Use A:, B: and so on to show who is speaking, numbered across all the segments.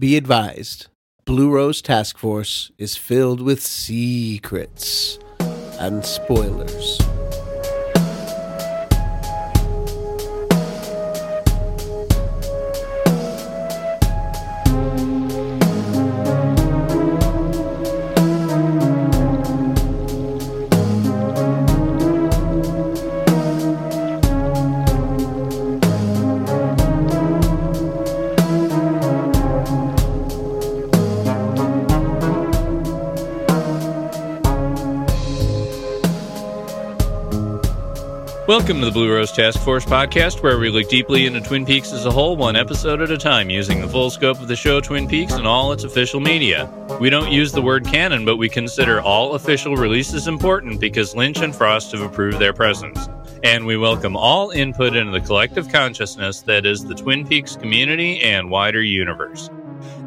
A: Be advised Blue Rose Task Force is filled with secrets and spoilers.
B: Welcome to the Blue Rose Task Force podcast, where we look deeply into Twin Peaks as a whole, one episode at a time, using the full scope of the show Twin Peaks and all its official media. We don't use the word canon, but we consider all official releases important because Lynch and Frost have approved their presence. And we welcome all input into the collective consciousness that is the Twin Peaks community and wider universe.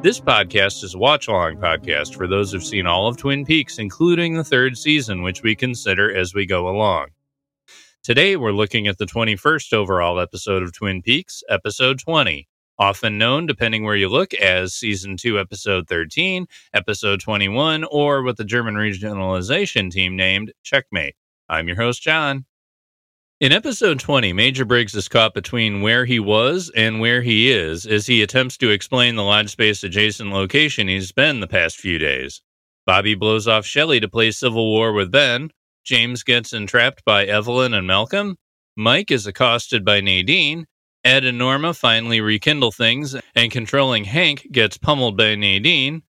B: This podcast is a watch along podcast for those who've seen all of Twin Peaks, including the third season, which we consider as we go along. Today, we're looking at the 21st overall episode of Twin Peaks, episode 20, often known, depending where you look, as season 2, episode 13, episode 21, or what the German regionalization team named Checkmate. I'm your host, John. In episode 20, Major Briggs is caught between where he was and where he is as he attempts to explain the lodge space adjacent location he's been the past few days. Bobby blows off Shelley to play Civil War with Ben, James gets entrapped by Evelyn and Malcolm. Mike is accosted by Nadine. Ed and Norma finally rekindle things, and controlling Hank gets pummeled by Nadine.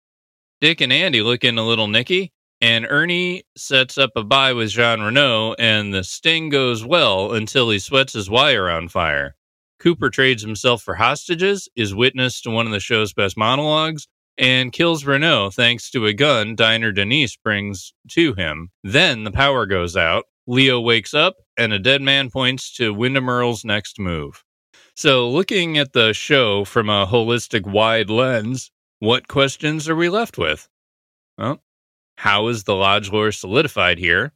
B: Dick and Andy look into little Nicky, and Ernie sets up a buy with Jean Renault, and the sting goes well until he sweats his wire on fire. Cooper trades himself for hostages, is witness to one of the show's best monologues, and kills Renault thanks to a gun Diner Denise brings to him. Then the power goes out. Leo wakes up, and a dead man points to Windom Earle's next move. So, looking at the show from a holistic, wide lens, what questions are we left with? Well, how is the Lodge lore solidified here?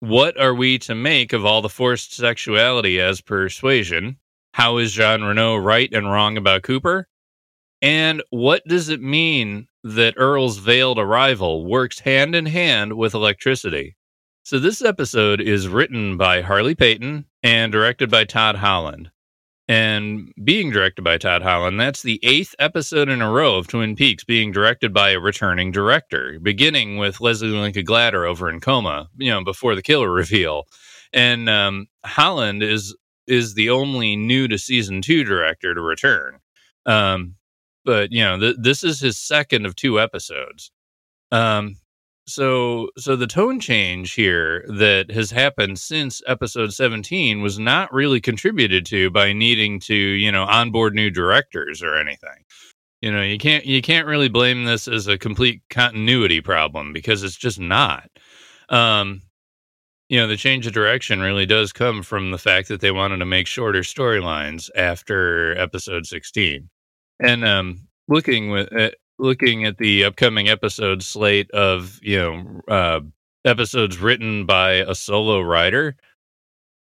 B: What are we to make of all the forced sexuality as persuasion? How is Jean Renault right and wrong about Cooper? And what does it mean that Earle's veiled arrival works hand in hand with electricity? So, this episode is written by Harley Peyton and directed by Todd Holland. And being directed by Todd Holland, that's the eighth episode in a row of Twin Peaks being directed by a returning director, beginning with Leslie Linka Glatter over in Coma, you know, before the killer reveal. And um, Holland is is the only new to season two director to return. Um, but you know th- this is his second of two episodes. Um so so the tone change here that has happened since episode 17 was not really contributed to by needing to you know onboard new directors or anything. You know you can't you can't really blame this as a complete continuity problem because it's just not. Um you know the change of direction really does come from the fact that they wanted to make shorter storylines after episode 16 and um, looking with uh, looking at the upcoming episode slate of you know uh, episodes written by a solo writer,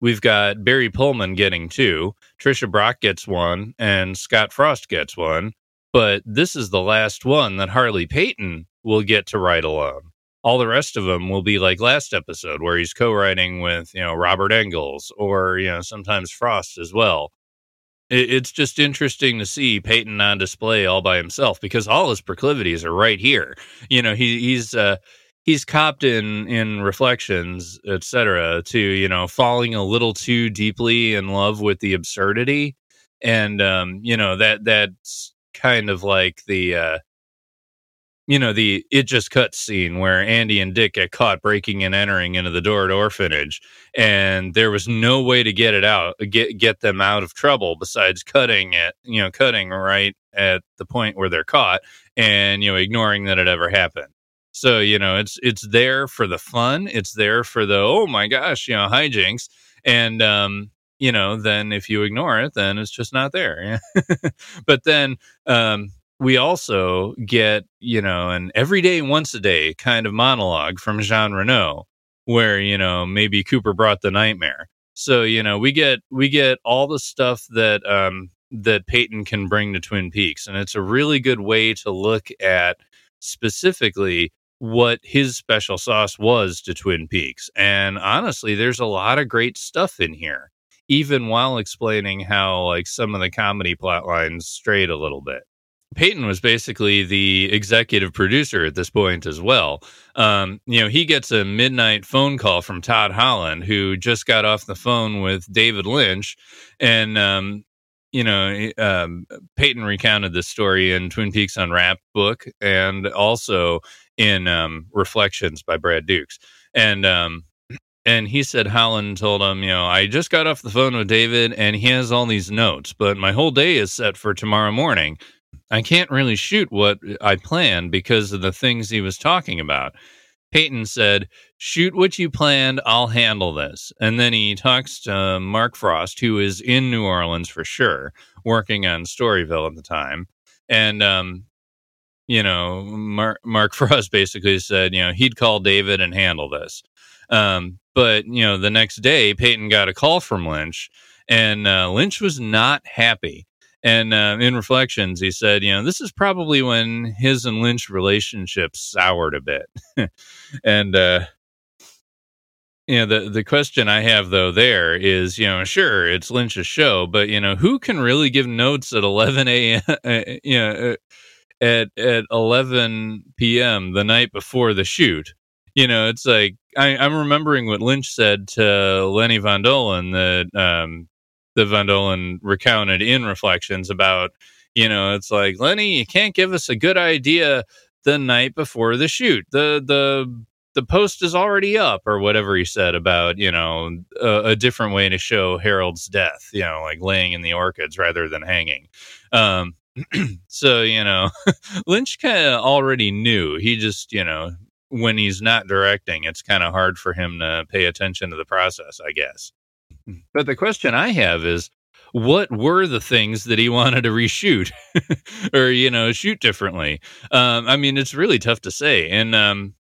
B: we've got Barry Pullman getting two, Tricia Brock gets one, and Scott Frost gets one. But this is the last one that Harley Peyton will get to write alone. All the rest of them will be like last episode, where he's co-writing with you know Robert Engels or you know sometimes Frost as well it's just interesting to see Peyton on display all by himself because all his proclivities are right here. You know, he, he's uh, he's copped in in reflections, etc., to you know falling a little too deeply in love with the absurdity, and um, you know that that's kind of like the uh, you know the it just cut scene where Andy and Dick get caught breaking and entering into the Dorrit orphanage, and there was no way to get it out, get get them out of trouble besides cutting it, you know, cutting right at the point where they're caught, and you know, ignoring that it ever happened. So you know, it's it's there for the fun, it's there for the oh my gosh, you know, hijinks, and um, you know, then if you ignore it, then it's just not there. but then um we also get, you know, an everyday once a day kind of monologue from Jean Renault where, you know, maybe Cooper brought the nightmare. So, you know, we get we get all the stuff that um that Peyton can bring to Twin Peaks, and it's a really good way to look at specifically what his special sauce was to Twin Peaks. And honestly, there's a lot of great stuff in here, even while explaining how like some of the comedy plot lines strayed a little bit. Peyton was basically the executive producer at this point as well. Um, you know, he gets a midnight phone call from Todd Holland, who just got off the phone with David Lynch, and um, you know, um, Peyton recounted this story in Twin Peaks Unwrapped book, and also in um, Reflections by Brad Dukes, and um, and he said Holland told him, you know, I just got off the phone with David, and he has all these notes, but my whole day is set for tomorrow morning. I can't really shoot what I planned because of the things he was talking about. Peyton said, Shoot what you planned, I'll handle this. And then he talks to Mark Frost, who is in New Orleans for sure, working on Storyville at the time. And, um, you know, Mark, Mark Frost basically said, you know, he'd call David and handle this. Um, but, you know, the next day, Peyton got a call from Lynch, and uh, Lynch was not happy. And uh, in reflections, he said, you know, this is probably when his and Lynch relationship soured a bit. and, uh, you know, the, the question I have though there is, you know, sure, it's Lynch's show, but, you know, who can really give notes at 11 a.m., uh, you know, uh, at, at 11 p.m. the night before the shoot? You know, it's like, I, I'm remembering what Lynch said to Lenny Von Dohlen that, um, Von Dohlen recounted in Reflections about, you know, it's like Lenny, you can't give us a good idea the night before the shoot. The the the post is already up, or whatever he said about, you know, a, a different way to show Harold's death. You know, like laying in the orchids rather than hanging. Um, so you know, Lynch kind of already knew. He just, you know, when he's not directing, it's kind of hard for him to pay attention to the process, I guess. But the question I have is what were the things that he wanted to reshoot or, you know, shoot differently? Um, I mean, it's really tough to say. And um,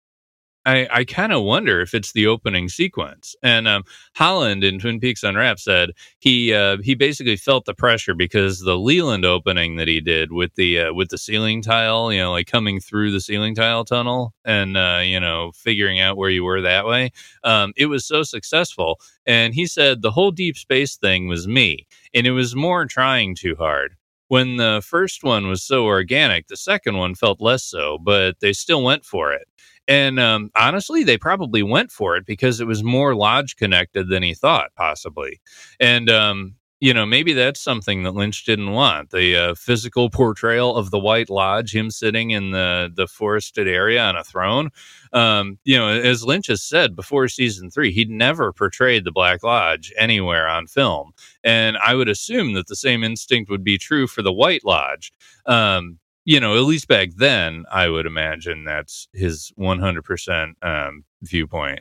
B: I, I kind of wonder if it's the opening sequence. And um, Holland in Twin Peaks Unwrapped said he uh, he basically felt the pressure because the Leland opening that he did with the uh, with the ceiling tile, you know, like coming through the ceiling tile tunnel and uh, you know figuring out where you were that way. Um, it was so successful, and he said the whole deep space thing was me, and it was more trying too hard when the first one was so organic, the second one felt less so, but they still went for it. And um, honestly, they probably went for it because it was more lodge connected than he thought, possibly. And um, you know, maybe that's something that Lynch didn't want the uh, physical portrayal of the White Lodge, him sitting in the the forested area on a throne. Um, you know, as Lynch has said before season three, he'd never portrayed the Black Lodge anywhere on film, and I would assume that the same instinct would be true for the White Lodge. Um, you know, at least back then, I would imagine that's his 100% um, viewpoint.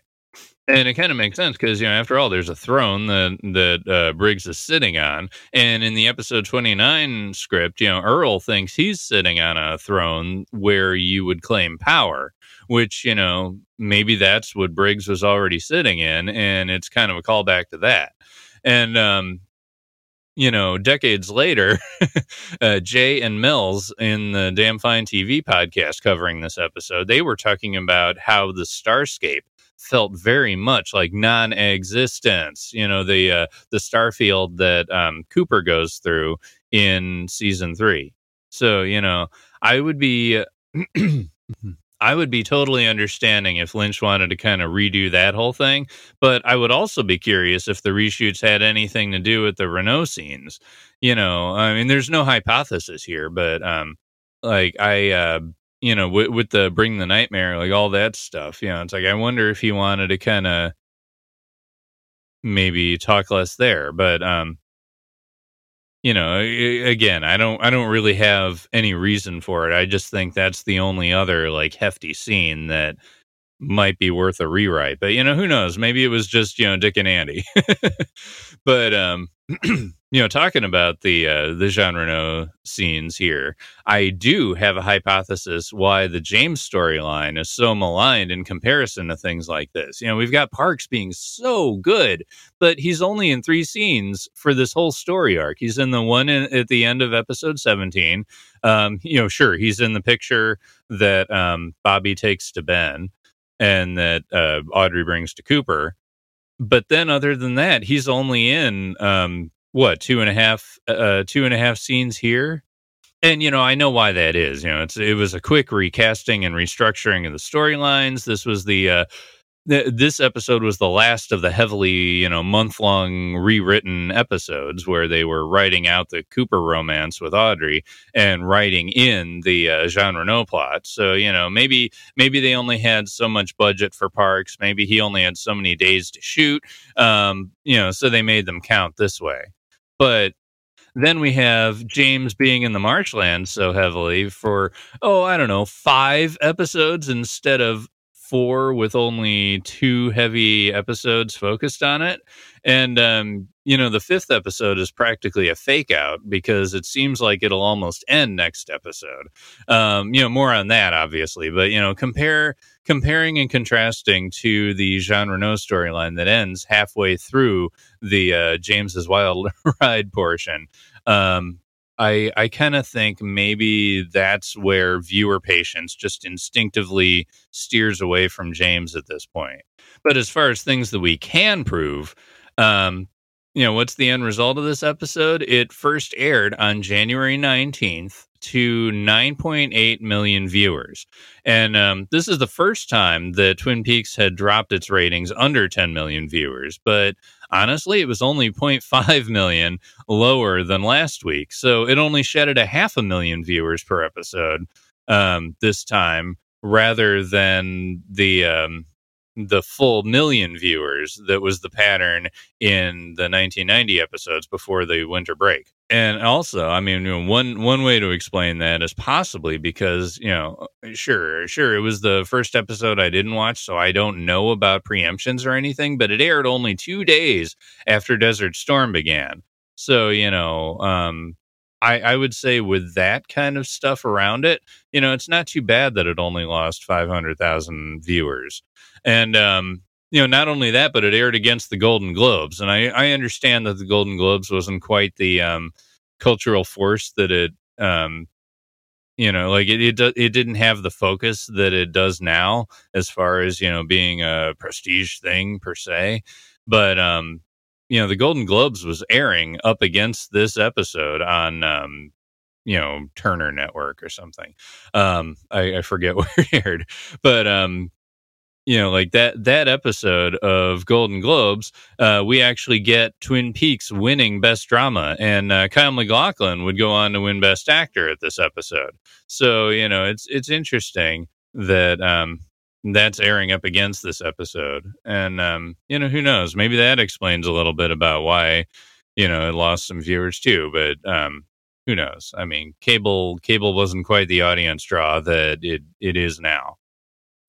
B: And it kind of makes sense because, you know, after all, there's a throne that, that uh, Briggs is sitting on. And in the episode 29 script, you know, Earle thinks he's sitting on a throne where you would claim power, which, you know, maybe that's what Briggs was already sitting in. And it's kind of a callback to that. And, um, you know, decades later, uh, Jay and Mills in the Damn Fine TV podcast covering this episode, they were talking about how the Starscape felt very much like non-existence. You know, the uh, the starfield that um, Cooper goes through in season three. So, you know, I would be. I would be totally understanding if Lynch wanted to kind of redo that whole thing, but I would also be curious if the reshoots had anything to do with the Renault scenes. You know, I mean, there's no hypothesis here, but um, like I, uh, you know, with, with the Bring the Nightmare, like all that stuff, you know, it's like I wonder if he wanted to kind of maybe talk less there, but um, you know again i don't i don't really have any reason for it. I just think that's the only other like hefty scene that might be worth a rewrite. But you know who knows? Maybe it was just you know dick and andy. But um you know, talking about the uh, the Jean Renault scenes here, I do have a hypothesis why the James storyline is so maligned in comparison to things like this. You know, we've got Parks being so good, but he's only in three scenes for this whole story arc. He's in the one in, at the end of episode seventeen. Um, you know, sure, he's in the picture that um, Bobby takes to Ben and that uh, Audrey brings to Cooper but then other than that, he's only in um what two and a half uh two and a half scenes here. And you know, I know why that is. You know, it's it was a quick recasting and restructuring of the storylines. This was the uh this episode was the last of the heavily, you know, month long rewritten episodes where they were writing out the Cooper romance with Audrey and writing in the uh, Jean Renault plot. So, you know, maybe maybe they only had so much budget for Parks. Maybe he only had so many days to shoot. Um, you know, so they made them count this way. But then we have James being in the marshland so heavily for, oh, I don't know, five episodes instead of four with only two heavy episodes focused on it. And, um, you know, the fifth episode is practically a fake out because it seems like it'll almost end next episode. Um, you know, more on that, obviously, but, you know, compare, comparing and contrasting to the Jean Renault storyline that ends halfway through the uh, James's Wild Ride portion. Um, I I kind of think maybe that's where viewer patience just instinctively steers away from James at this point. But as far as things that we can prove, um, you know, what's the end result of this episode? It first aired on January 19th to 9.8 million viewers. And um, this is the first time that Twin Peaks had dropped its ratings under 10 million viewers. But honestly, it was only 0.5 million lower than last week. So it only shedded a half a million viewers per episode um, this time rather than the. Um, the full million viewers that was the pattern in the 1990 episodes before the winter break. And also i mean one one way to explain that is possibly because you know sure sure it was the first episode i didn't watch so i don't know about preemptions or anything but it aired only two days after desert storm began. So you know um I, I would say with that kind of stuff around it, you know, it's not too bad that it only lost 500,000 viewers. And, um, you know, not only that, but it aired against the Golden Globes, and I, I understand that the Golden Globes wasn't quite the um, cultural force that it, um, you know, like it, it, it didn't have the focus that it does now, as far as you know, being a prestige thing per se. But um, you know, the Golden Globes was airing up against this episode on um, you know Turner Network or something. Um, I, I forget where it aired, but um, you know, like that that episode of Golden Globes, uh, we actually get Twin Peaks winning Best Drama, and uh, Kyle MacLachlan would go on to win Best Actor at this episode. So you know, it's it's interesting that um, that's airing up against this episode, and um, you know, who knows? Maybe that explains a little bit about why you know it lost some viewers too. But um, who knows? I mean, cable cable wasn't quite the audience draw that it it is now.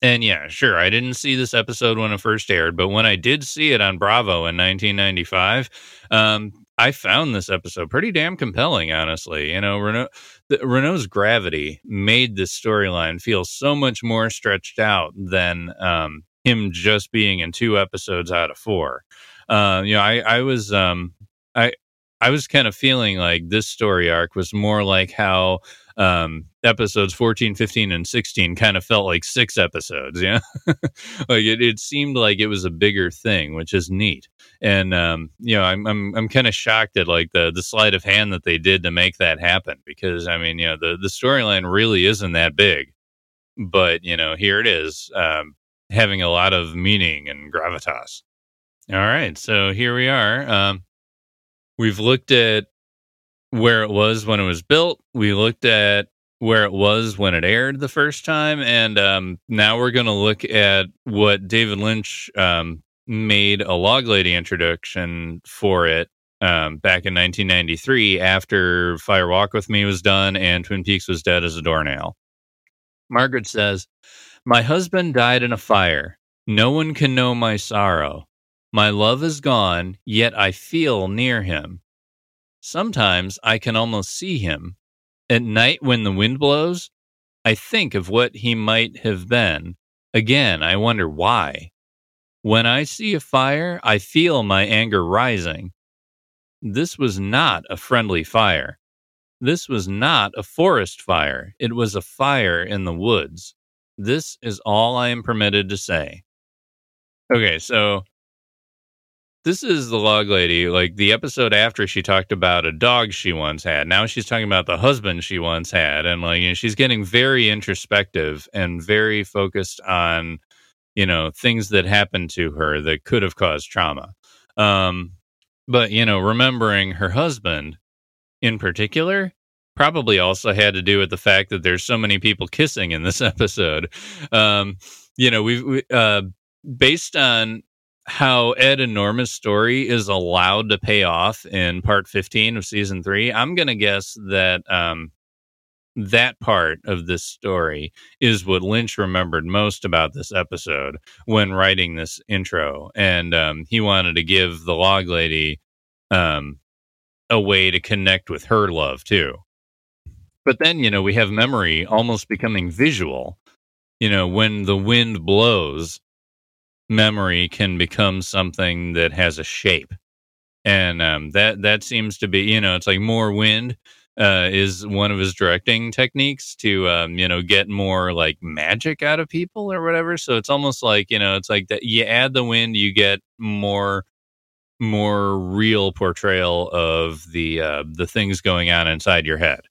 B: And yeah, sure, I didn't see this episode when it first aired, but when I did see it on Bravo in 1995, um, I found this episode pretty damn compelling, honestly. You know, Renault, the, Renault's gravity made this storyline feel so much more stretched out than um, him just being in two episodes out of four. Uh, you know, I, I was, um, I, I was kind of feeling like this story arc was more like how um, episodes 14, 15, and 16 kind of felt like six episodes. Yeah. like it, it seemed like it was a bigger thing, which is neat. And, um, you know, I'm, I'm, I'm kind of shocked at like the, the sleight of hand that they did to make that happen because I mean, you know, the, the storyline really isn't that big, but you know, here it is, um, having a lot of meaning and gravitas. All right. So here we are. Um, we've looked at where it was when it was built. We looked at where it was when it aired the first time, and um, now we're going to look at what David Lynch um, made a Log Lady introduction for it um, back in 1993 after Fire Walk with Me was done and Twin Peaks was dead as a doornail. Margaret says, My husband died in a fire. No one can know my sorrow. My love is gone, yet I feel near him. Sometimes I can almost see him. At night when the wind blows, I think of what he might have been. Again, I wonder why. When I see a fire, I feel my anger rising. This was not a friendly fire. This was not a forest fire. It was a fire in the woods. This is all I am permitted to say. Okay, so this is the log lady, like the episode after she talked about a dog she once had. Now she's talking about the husband she once had. And like, you know, she's getting very introspective and very focused on, you know, things that happened to her that could have caused trauma. Um, but, you know, remembering her husband in particular probably also had to do with the fact that there's so many people kissing in this episode. Um, you know, we've, we, uh, based on how Ed and Norma's story is allowed to pay off in part 15 of season three, I'm going to guess that um, that part of this story is what Lynch remembered most about this episode when writing this intro. And um, he wanted to give the log lady um, a way to connect with her love too. But then, you know, we have memory almost becoming visual. You know, when the wind blows, memory can become something that has a shape. And um, that that seems to be you know it's like more wind uh, is one of his directing techniques to um, you know get more like magic out of people or whatever. So it's almost like you know it's like that you add the wind you get more more real portrayal of the uh, the things going on inside your head.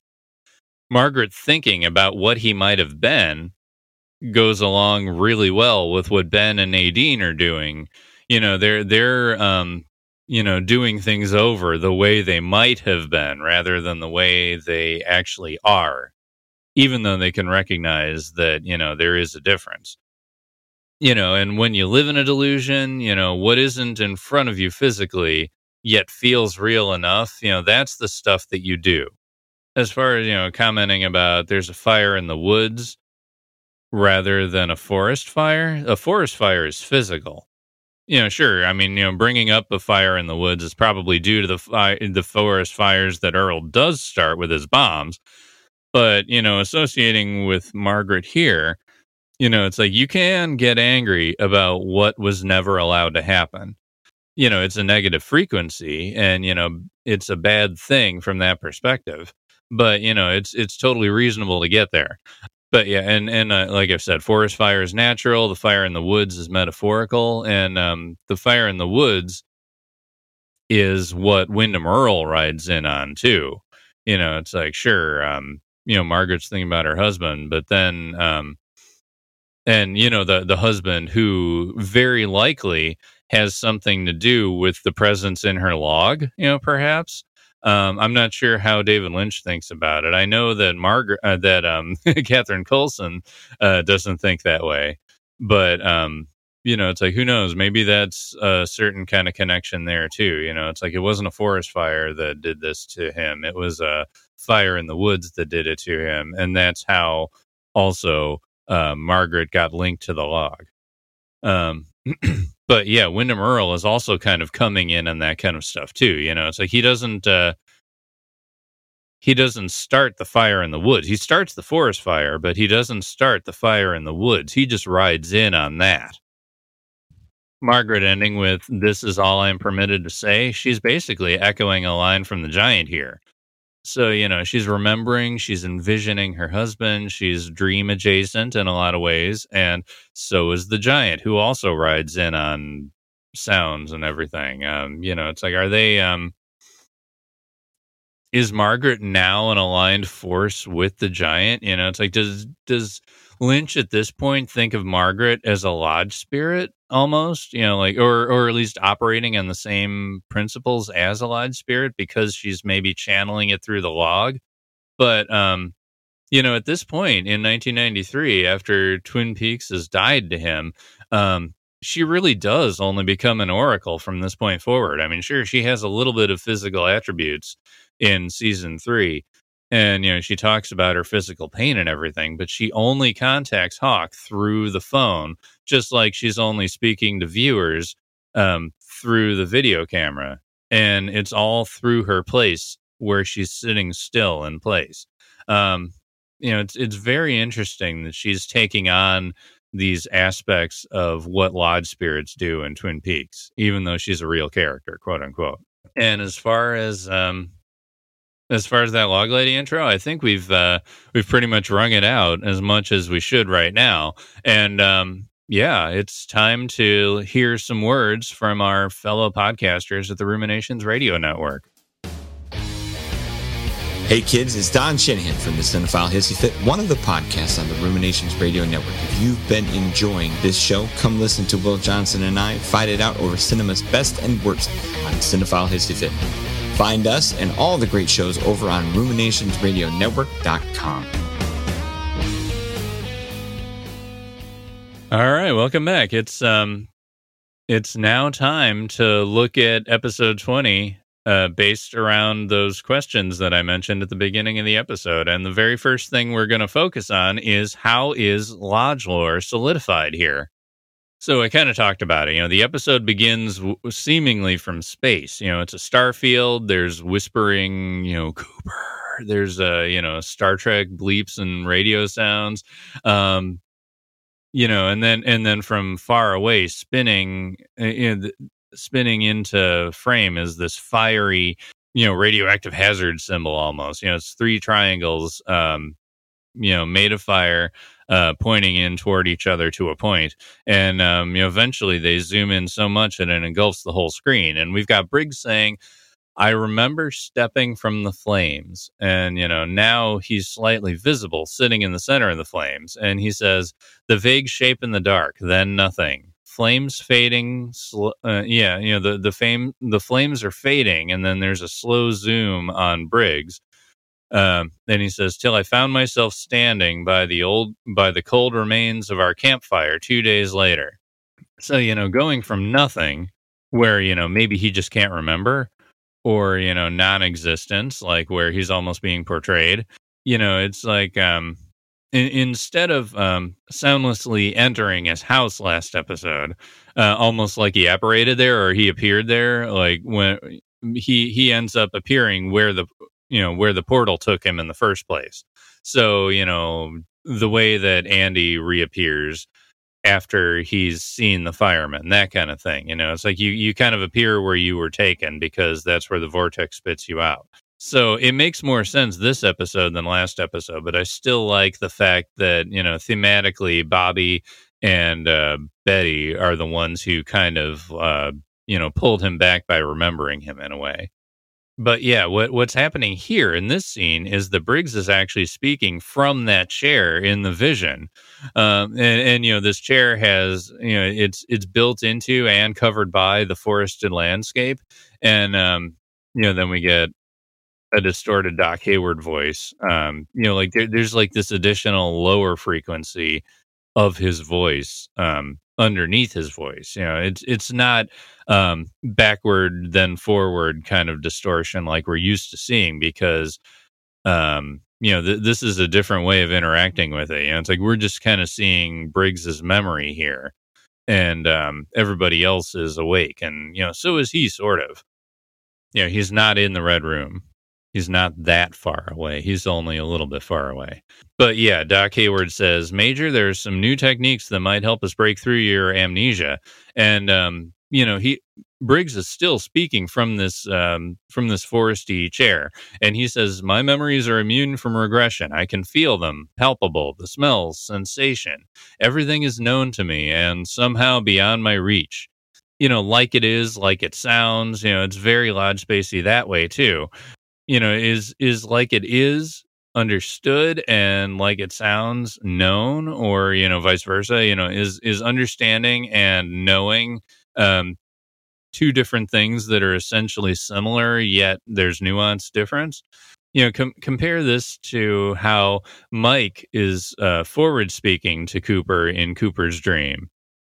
B: Margaret thinking about what he might have been goes along really well with what Ben and Nadine are doing. You know, they're they're um, you know doing things over the way they might have been rather than the way they actually are, even though they can recognize that you know there is a difference. You know, and when you live in a delusion, you know what isn't in front of you physically yet feels real enough. You know, that's the stuff that you do. As far as you know, commenting about there's a fire in the woods rather than a forest fire. A forest fire is physical. You know, sure. I mean, you know, bringing up a fire in the woods is probably due to the fi- the forest fires that Earle does start with his bombs. But you know, associating with Margaret here, you know, it's like you can get angry about what was never allowed to happen. You know, it's a negative frequency, and you know, it's a bad thing from that perspective. But you know, it's it's totally reasonable to get there but yeah, and and uh, like I've said, forest fire is natural. The fire in the woods is metaphorical, and um, the fire in the woods is what Windom Earle rides in on too. You know, it's like sure, um, you know, Margaret's thinking about her husband, but then, um, and you know, the the husband who very likely has something to do with the presence in her log. You know, perhaps um, I'm not sure how David Lynch thinks about it. I know that Margaret, uh, that um, Catherine Coulson uh, doesn't think that way, but um, you know, it's like who knows? Maybe that's a certain kind of connection there too. You know, it's like it wasn't a forest fire that did this to him; it was a fire in the woods that did it to him, and that's how also uh, Margaret got linked to the log. Um, but yeah, Windom Earle is also kind of coming in on that kind of stuff too. You know, like he doesn't uh, he doesn't start the fire in the woods. He starts the forest fire, but he doesn't start the fire in the woods. He just rides in on that. Margaret ending with "This is all I'm permitted to say." She's basically echoing a line from the giant here. So, you know, she's remembering, she's envisioning her husband, she's dream adjacent in a lot of ways. And so is the giant, who also rides in on sounds and everything. Um, you know, it's like, are they, um, is Margaret now an aligned force with the giant? You know, it's like, does, does, Lynch at this point think of Margaret as a lodge spirit almost, you know, like or or at least operating on the same principles as a lodge spirit because she's maybe channeling it through the log. But um you know, at this point in 1993 after Twin Peaks has died to him, um she really does only become an oracle from this point forward. I mean, sure, she has a little bit of physical attributes in season three, and you know she talks about her physical pain and everything but she only contacts hawk through the phone just like she's only speaking to viewers um, through the video camera and it's all through her place where she's sitting still in place. Um, you know, it's it's very interesting that she's taking on these aspects of what lodge spirits do in Twin Peaks, even though she's a real character, quote unquote. And as far as um, as far as that log lady intro, I think we've uh, we've pretty much wrung it out as much as we should right now. And um, yeah, it's time to hear some words from our fellow podcasters at the Ruminations Radio Network.
C: Hey kids, it's Don Shanahan from the Cinephile Hissy Fit, one of the podcasts on the Ruminations Radio Network. If you've been enjoying this show, come listen to Will Johnson and I fight it out over cinema's best and worst on Cinephile Hissy Fit. Find us and all the great shows over on ruminationsradionetwork.com.
B: All right, welcome back. It's um it's now time to look at episode 20 uh, based around those questions that I mentioned at the beginning of the episode. And the very first thing we're going to focus on is how is Lodge lore solidified here? So I kind of talked about it. You know, the episode begins w- seemingly from space. You know, it's a star field. There's whispering, you know, Cooper. There's a, uh, you know, Star Trek bleeps and radio sounds. Um, you know, and then and then from far away, spinning, uh, you know, spinning into frame is this fiery, you know, radioactive hazard symbol almost. You know, it's three triangles, um, you know, made of fire, uh, pointing in toward each other to a point. And, um, you know, eventually they zoom in so much that it engulfs the whole screen. And we've got Briggs saying, I remember stepping from the flames. And, you know, now he's slightly visible, sitting in the center of the flames. And he says, the vague shape in the dark, then nothing flames fading. Sl- uh, yeah, you know the the fame the flames are fading, and then there's a slow zoom on Briggs. Um, then he says, "Till I found myself standing by the old by the cold remains of our campfire two days later." So you know, going from nothing, where you know maybe he just can't remember, or you know non-existence, like where he's almost being portrayed. You know, it's like um, in, instead of um, soundlessly entering his house last episode, uh, almost like he apparated there or he appeared there, like when he he ends up appearing where the you know where the portal took him in the first place. So you know the way that Andy reappears after he's seen the fireman, that kind of thing. You know, it's like you you kind of appear where you were taken because that's where the vortex spits you out. So it makes more sense this episode than last episode, but I still like the fact that, you know, thematically, Bobby and uh, Betty are the ones who kind of, uh, you know, pulled him back by remembering him in a way. But yeah, what what's happening here in this scene is the Briggs is actually speaking from that chair in the vision, um, and, and you know this chair has you know it's it's built into and covered by the forested landscape, and um, you know then we get a distorted Doc Hayward voice. Um, you know, like there, there's like this additional lower frequency of his voice. Um, underneath his voice. You know, it's it's not um, backward then forward kind of distortion like we're used to seeing because um, you know th- this is a different way of interacting with it. You know, it's like we're just kind of seeing Briggs's memory here, and um, everybody else is awake, and you know, so is he sort of. You know, he's not in the red room He's not that far away. He's only a little bit far away. But yeah, Doc Hayward says, Major, there's some new techniques that might help us break through your amnesia. And um, you know, he Briggs is still speaking from this um, from this foresty chair, and he says, "My memories are immune from regression. I can feel them, palpable, the smells, sensation. Everything is known to me, and somehow beyond my reach." You know, like it is, like it sounds. You know, it's very lodge spacey that way too you know is is like it is understood and like it sounds known or you know vice versa you know is is understanding and knowing um two different things that are essentially similar yet there's nuance difference. You know com- compare this to how mike is uh, forward speaking to cooper in cooper's dream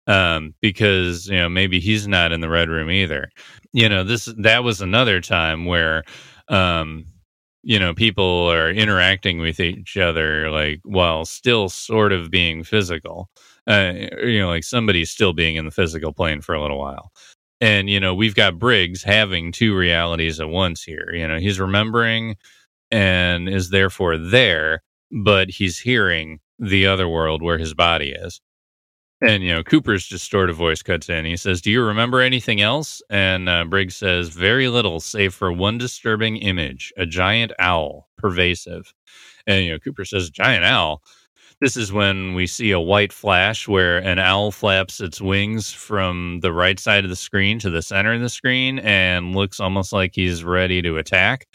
B: um because you know maybe he's not in the red room either. You know this that was another time where um, you know, people are interacting with each other like while still sort of being physical. Uh, you know, like somebody's still being in the physical plane for a little while. and you know we've got Briggs having two realities at once here. You know he's remembering and is therefore there, but he's hearing the other world where his body is. And you know, Cooper's distorted voice cuts in. He says, "Do you remember anything else?" And uh, Briggs says, "Very little, save for one disturbing image: a giant owl, pervasive." And you know, Cooper says, "Giant owl." This is when we see a white flash where an owl flaps its wings from the right side of the screen to the center of the screen and looks almost like he's ready to attack.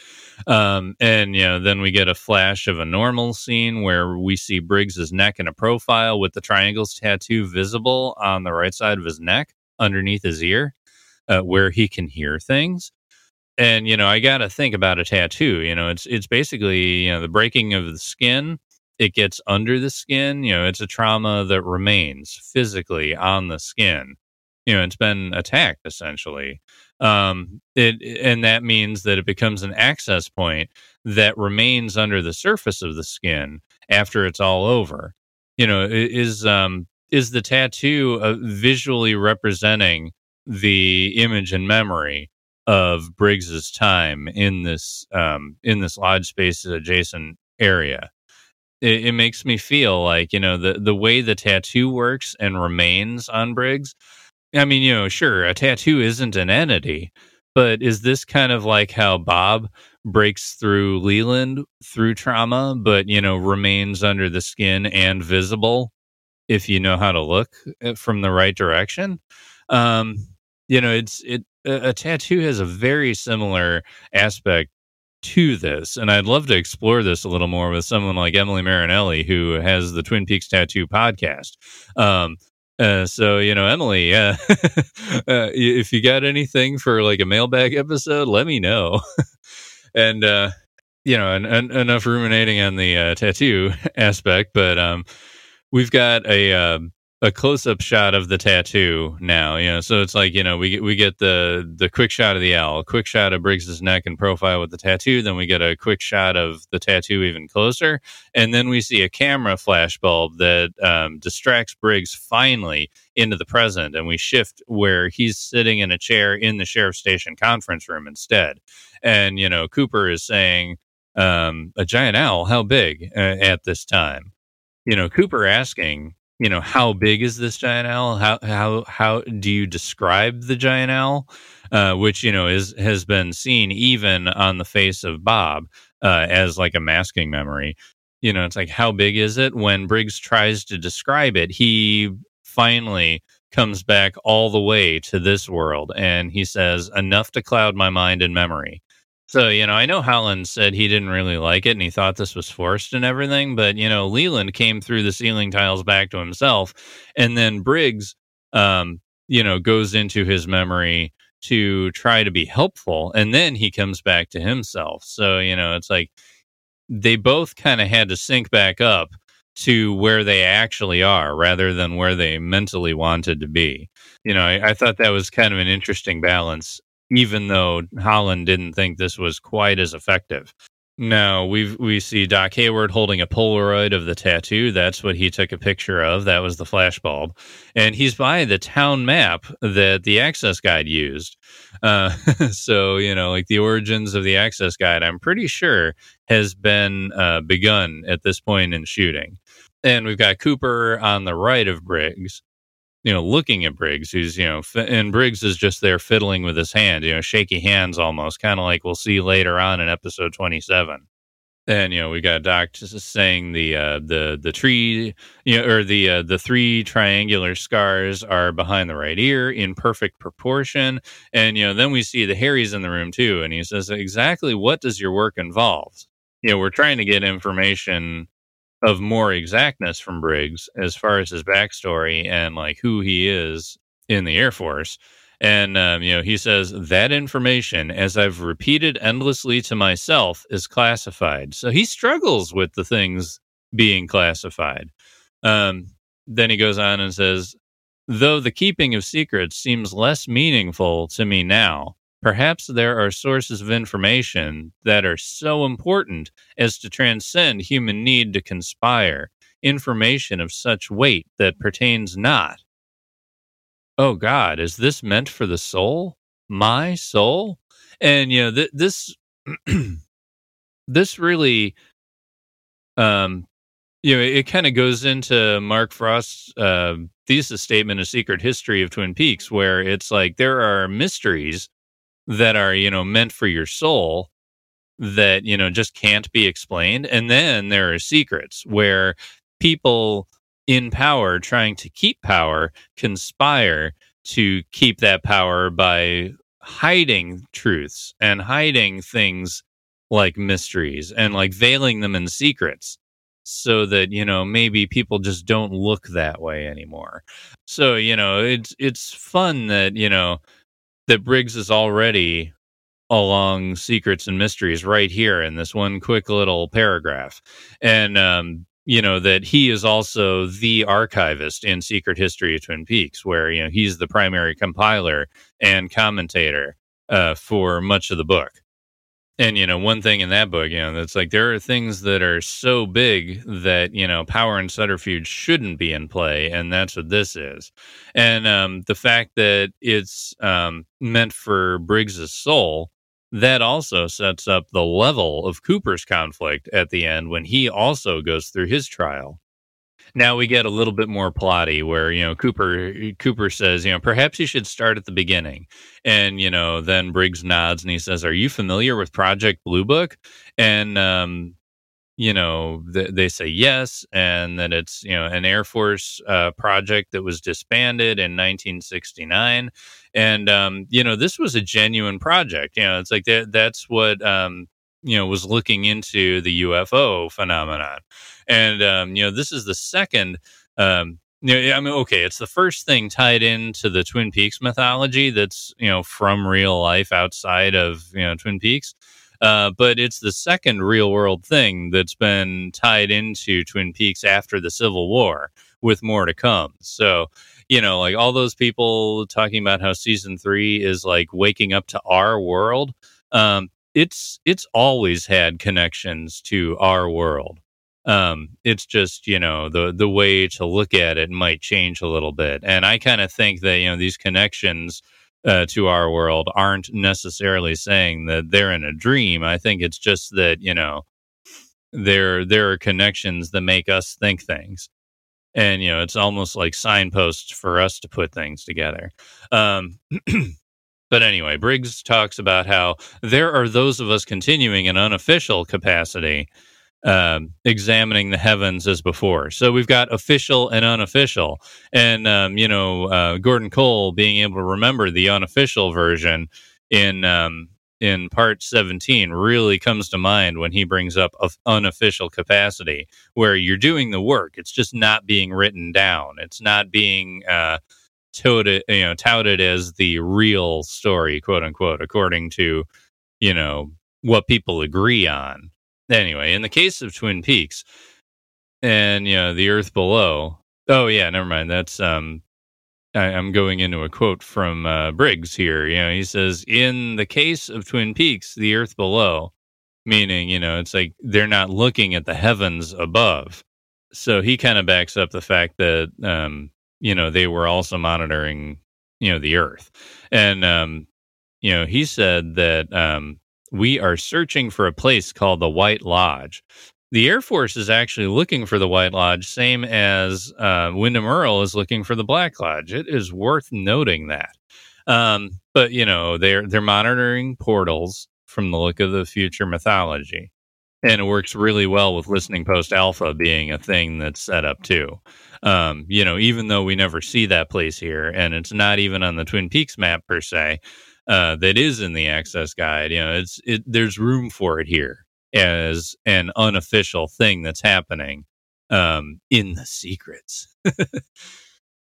B: Um, and you know, then we get a flash of a normal scene where we see Briggs's neck in a profile with the triangles tattoo visible on the right side of his neck underneath his ear, uh, where he can hear things and you know i got to think about a tattoo you know it's it's basically you know the breaking of the skin it gets under the skin. You know, it's a trauma that remains physically on the skin. You know, it's been attacked essentially. Um, it and that means that it becomes an access point that remains under the surface of the skin after it's all over. You know, is um is the tattoo uh, visually representing the image and memory of Briggs's time in this um, in this lodge space adjacent area it, it, makes me feel like you know the the way the tattoo works and remains on Briggs. I mean, you know, sure, a tattoo isn't an entity, but is this kind of like how Bob breaks through Leland through trauma, but you know remains under the skin and visible if you know how to look eh, from the right direction? Um, you know, it's it a, a tattoo has a very similar aspect to this. And I'd love to explore this a little more with someone like Emily Marinelli, who has the Twin Peaks Tattoo podcast. Um, uh, so you know, Emily, uh, uh, if you got anything for like a mailbag episode, let me know. and uh, you know, and, and, enough ruminating on the uh, tattoo aspect, but um, we've got a um, a close up shot of the tattoo now. You know, so it's like you know we get we get the the quick shot of the owl, quick shot of Briggs's neck and profile with the tattoo. Then we get a quick shot of the tattoo even closer, and then we see a camera flash bulb that um, distracts Briggs finally into the present, and we shift where he's sitting in a chair in the sheriff's station conference room instead. And you know, Cooper is saying, um, "A giant owl? How big uh, at this time?" You know, Cooper asking you know how big is this giant owl? How how how do you describe the giant owl? Uh, which you know is has been seen even on the face of bob uh, as like a masking memory. You know it's like how big is it? When briggs tries to describe it he finally comes back all the way to this world and he says enough to cloud my mind and memory so, you know, I know Holland said he didn't really like it and he thought this was forced and everything, but, you know, Leland came through the ceiling tiles back to himself. And then Briggs, um, you know, goes into his memory to try to be helpful. And then he comes back to himself. So, you know, it's like they both kind of had to sync back up to where they actually are rather than where they mentally wanted to be. You know, I, I thought that was kind of an interesting balance even though Holland didn't think this was quite as effective. No, we we see Doc Hayward holding a Polaroid of the tattoo. That's what he took a picture of. That was the flashbulb, and he's by the town map that the Access Guide used. Uh, so you know, like the origins of the Access Guide, I'm pretty sure has been uh, begun at this point in shooting. And we've got Cooper on the right of Briggs, you know, looking at Briggs, who's, you know, and Briggs is just there fiddling with his hand, you know, shaky hands almost, kind of like we'll see later on in episode 27. And you know we got Doc just saying the uh, the the tree you know or the uh, the three triangular scars are behind the right ear in perfect proportion, and you know then we see the Harry's in the room too, and he says exactly what does your work involve? You know we're trying to get information of more exactness from Briggs as far as his backstory and like who he is in the Air Force. And, um, you know, he says that information, as I've repeated endlessly to myself, is classified. So he struggles with the things being classified. Um, then he goes on and says, though the keeping of secrets seems less meaningful to me now, Perhaps there are sources of information that are so important as to transcend human need to conspire, information of such weight that pertains not. oh God, is this meant for the soul? My soul? And, you know, th- this, this really, um, you know, it kind of goes into Mark Frost's uh, thesis statement, A Secret History of Twin Peaks, where it's like there are mysteries that are, you know, meant for your soul that, you know, just can't be explained. And then there are secrets where people in power trying to keep power conspire to keep that power by hiding truths and hiding things like mysteries and like veiling them in secrets so that you know maybe people just don't look that way anymore so you know it's it's fun that you know that Briggs is already along secrets and mysteries right here in this one quick little paragraph and um you know that he is also the archivist in Secret History of Twin Peaks, where you know he's the primary compiler and commentator uh, for much of the book. And you know, one thing in that book, you know, that's like there are things that are so big that you know power and subterfuge shouldn't be in play, and that's what this is. And um, the fact that it's um, meant for Briggs's soul that also sets up the level of Cooper's conflict at the end when he also goes through his trial. Now we get a little bit more plotty where, you know, Cooper Cooper says, you know, perhaps you should start at the beginning. And, you know, then Briggs nods and he says, Are you familiar with Project Blue Book? And um, you know, th- they say yes, and that it's you know an Air Force uh, project that was disbanded in 1969, and um, you know this was a genuine project. You know, it's like that. That's what um, you know was looking into the UFO phenomenon, and um, you know this is the second. Um, you know, I mean, okay, it's the first thing tied into the Twin Peaks mythology that's you know from real life outside of you know Twin Peaks. Uh, but it's the second real world thing that's been tied into Twin Peaks after the Civil War, with more to come. So, you know, like all those people talking about how season three is like waking up to our world. Um, it's it's always had connections to our world. Um, it's just you know the the way to look at it might change a little bit, and I kind of think that you know these connections uh, to our world aren't necessarily saying that they're in a dream. I think it's just that you know there there are connections that make us think things, and you know it's almost like signposts for us to put things together. Um, but anyway, Briggs talks about how there are those of us continuing in unofficial capacity um, examining the heavens as before. So we've got official and unofficial, and um, you know uh, Gordon Cole being able to remember the unofficial version in um, in part 17 really comes to mind when he brings up of unofficial capacity, where you're doing the work. It's just not being written down. It's not being uh, touted, you know, touted as the real story, quote unquote, according to you know what people agree on anyway, in the case of Twin Peaks and you know the Earth below. Oh yeah, never mind. That's um, I, am going into a quote from uh, Briggs here. You know, he says, "In the case of Twin Peaks, the Earth below." Meaning, you know, it's like they're not looking at the heavens above. So he kind of backs up the fact that, um, you know, they were also monitoring, you know, the Earth, and um, you know, he said that um, we are searching for a place called the White Lodge. The Air Force is actually looking for the White Lodge, same as uh, Windom Earle is looking for the Black Lodge. It is worth noting that. Um, but you know, they're they're monitoring portals from the look of the future mythology, and it works really well with listening post alpha being a thing that's set up too. Um, you know, even though we never see that place here, and it's not even on the Twin Peaks map per se, uh, that is in the access guide. You know, it's it, there's room for it here as an unofficial thing that's happening um, in the secrets.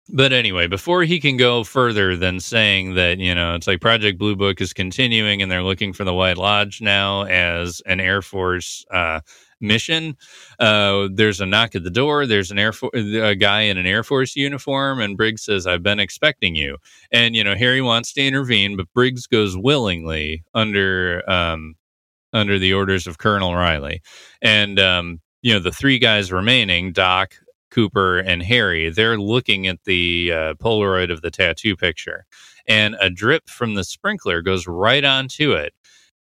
B: but anyway, before he can go further than saying that, you know, it's like Project Blue Book is continuing and they're looking for the White Lodge now as an Air Force uh, mission. Uh, there's a knock at the door. There's an air Force, a guy in an Air Force uniform, and Briggs says, "I've been expecting you." And you know, Harry wants to intervene, but Briggs goes willingly under um, under the orders of Colonel Riley, and um, you know, the three guys remaining, Doc, Cooper and Harry, they're looking at the uh, Polaroid of the tattoo picture, and a drip from the sprinkler goes right onto it.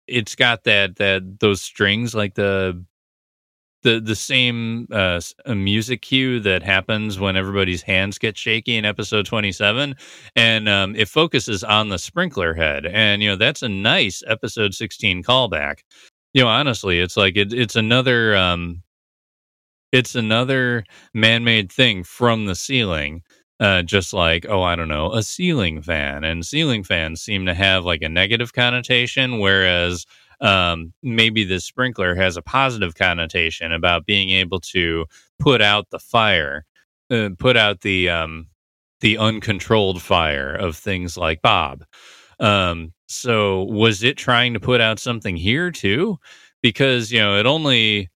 B: It's got that that those strings like the the the same uh, music cue that happens when everybody's hands get shaky in episode 27 and um, it focuses on the sprinkler head and you know that's a nice episode 16 callback you know honestly it's like it, it's another um, it's another man-made thing from the ceiling uh, just like oh i don't know a ceiling fan and ceiling fans seem to have like a negative connotation whereas um, maybe the sprinkler has a positive connotation about being able to put out the fire, uh, put out the um, the uncontrolled fire of things like Bob. Um, so was it trying to put out something here too? Because you know it only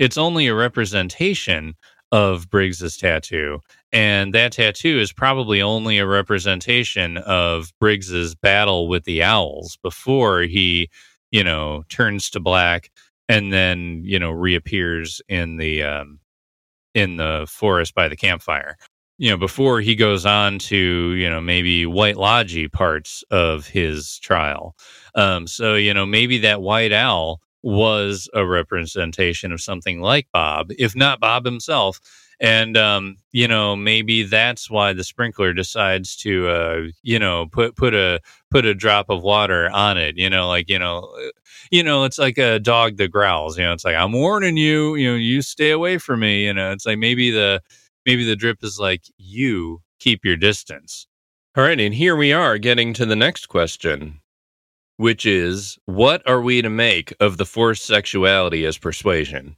B: it's only a representation of Briggs's tattoo, and that tattoo is probably only a representation of Briggs's battle with the owls before he you know, turns to black and then, you know, reappears in the um in the forest by the campfire. You know, before he goes on to, you know, maybe white lodgy parts of his trial. Um, so, you know, maybe that white owl was a representation of something like Bob, if not Bob himself, and um, you know maybe that's why the sprinkler decides to uh, you know put put a put a drop of water on it you know like you know uh, you know it's like a dog that growls you know it's like i'm warning you you know you stay away from me you know it's like maybe the maybe the drip is like you keep your distance. All right and here we are getting to the next question which is what are we to make of the forced sexuality as persuasion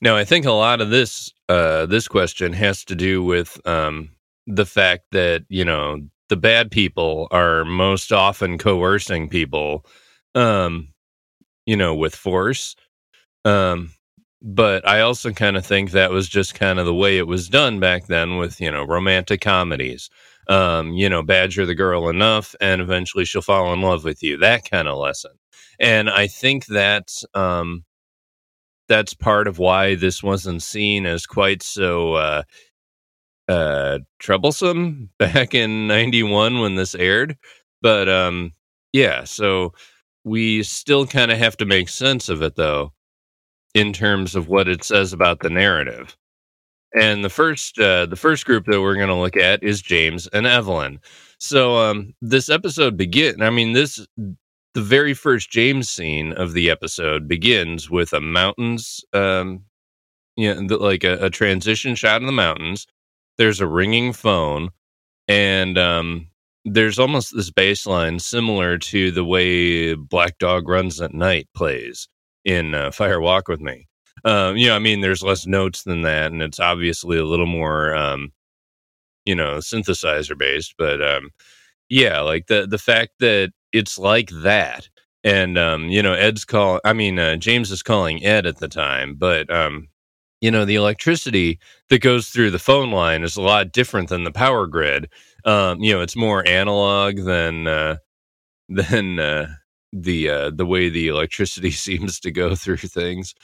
B: now, I think a lot of this uh, this question has to do with um, the fact that you know the bad people are most often coercing people, um, you know, with force. Um, but I also kind of think that was just kind of the way it was done back then with you know romantic comedies. Um, you know, badger the girl enough, and eventually she'll fall in love with you. That kind of lesson. And I think that um, that's part of why this wasn't seen as quite so uh, uh, troublesome back in 91 when this aired. But um, yeah, so we still kind of have to make sense of it though, in terms of what it says about the narrative. And the first, uh, the first group that we're going to look at is James and Evelyn. So um, this episode begin. I mean, this the very first James scene of the episode begins with a mountains, um, you know, like a, a transition shot in the mountains. There's a ringing phone, and um, there's almost this bass line similar to the way Black Dog Runs at Night plays in uh, Fire Walk with Me. Um, you know, I mean, there's less notes than that, and it's obviously a little more, um, you know, synthesizer based. But um, yeah, like the the fact that it's like that. And um, you know, Ed's call. I mean, uh, James is calling Ed at the time, but um, you know, the electricity that goes through the phone line is a lot different than the power grid. Um, you know, it's more analog than uh, than uh, the uh, the way the electricity seems to go through things.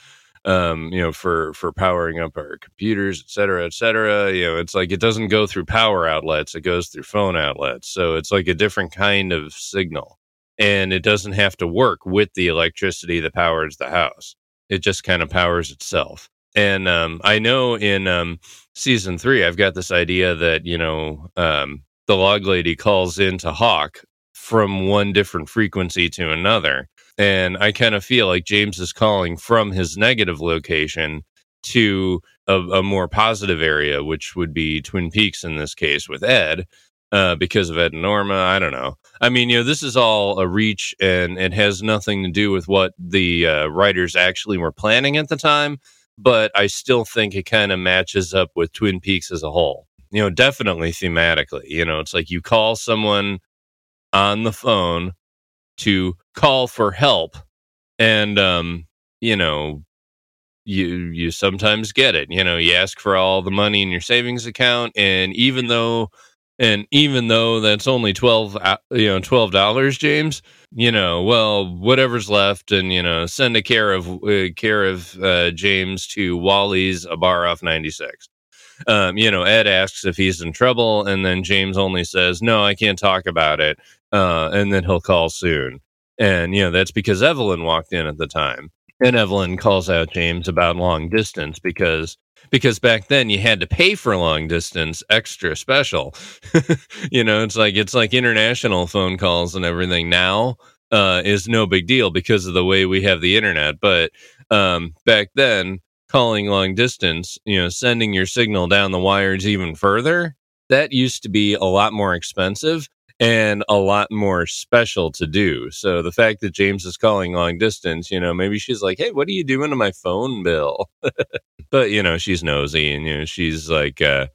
B: Um, you know, for for powering up our computers, et cetera, et cetera. You know, it's like it doesn't go through power outlets; it goes through phone outlets. So it's like a different kind of signal and it doesn't have to work with the electricity that powers the house. It just kind of powers itself. And um, I know in um, season three, I've got this idea that, you know, um, the log lady calls into Hawk from one different frequency to another. And I kind of feel like James is calling from his negative location to a, a, more positive area, which would be Twin Peaks in this case with Ed, uh, because of Ed and Norma. I don't know. I mean, you know, this is all a reach and it has nothing to do with what the uh, writers actually were planning at the time. But I still think it kind of matches up with Twin Peaks as a whole. You know, definitely thematically. You know, it's like you call someone on the phone to call for help, and um, you know, you you sometimes get it. You know, you ask for all the money in your savings account, and even though and even though that's only 12 uh, you know 12 dollars james you know well whatever's left and you know send a care of uh, care of uh, james to wally's a bar off 96 um, you know, Ed asks if he's in trouble, and then James only says, "No, I can't talk about it," uh, and then he'll call soon. And you know, that's because Evelyn walked in at the time, and Evelyn calls out James about long distance because because back then you had to pay for long distance extra special. you know, it's like it's like international phone calls and everything now uh, is no big deal because of the way we have the internet. But um, back then, calling long distance, you know, sending your signal down the wires even further, that used to be a lot more expensive and a lot more special to do. So the fact that James is calling long distance, you know, maybe she's like, "Hey, what are you doing to my phone bill?" but you know, she's nosy and you know, she's like uh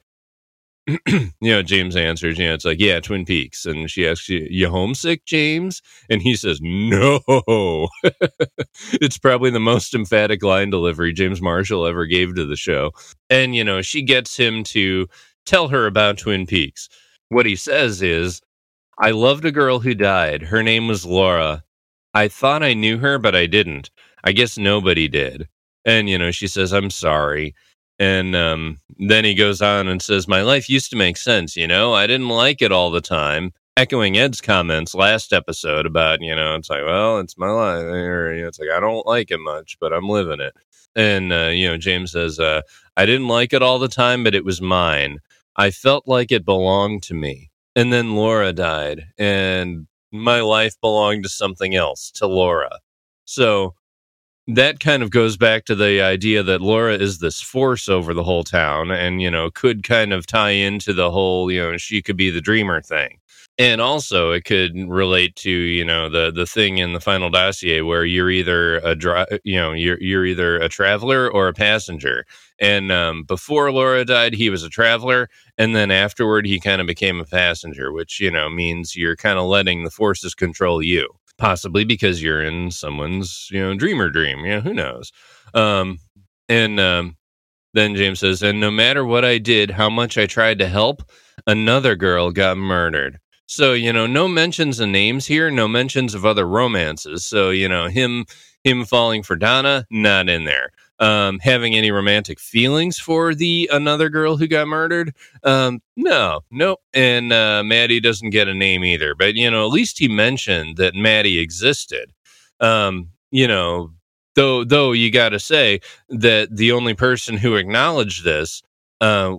B: you know, James answers, you know, it's like, yeah, Twin Peaks. And she asks you, you homesick, James? And he says, no. it's probably the most emphatic line delivery James Marshall ever gave to the show. And, you know, she gets him to tell her about Twin Peaks. What he says is, I loved a girl who died. Her name was Laura. I thought I knew her, but I didn't. I guess nobody did. And, you know, she says, I'm sorry. And um, then he goes on and says, My life used to make sense, you know? I didn't like it all the time. Echoing Ed's comments last episode about, you know, it's like, well, it's my life. Or, you know, it's like, I don't like it much, but I'm living it. And, uh, you know, James says, uh, I didn't like it all the time, but it was mine. I felt like it belonged to me. And then Laura died, and my life belonged to something else, to Laura. So that kind of goes back to the idea that Laura is this force over the whole town and, you know, could kind of tie into the whole, you know, she could be the dreamer thing. And also it could relate to, you know, the the thing in the final dossier where you're either a dri- you know, you're you're either a traveler or a passenger. And um, before Laura died, he was a traveler, and then afterward, he kind of became a passenger, which you know means you're kind of letting the forces control you possibly because you're in someone's you know dreamer dream you know who knows um and um then james says and no matter what i did how much i tried to help another girl got murdered so you know no mentions of names here no mentions of other romances so you know him him falling for donna not in there um, having any romantic feelings for the another girl who got murdered. Um, no, nope. And uh, Maddie doesn't get a name either. But you know, at least he mentioned that Maddie existed. Um, you know, though though you got to say that the only person who acknowledged this uh,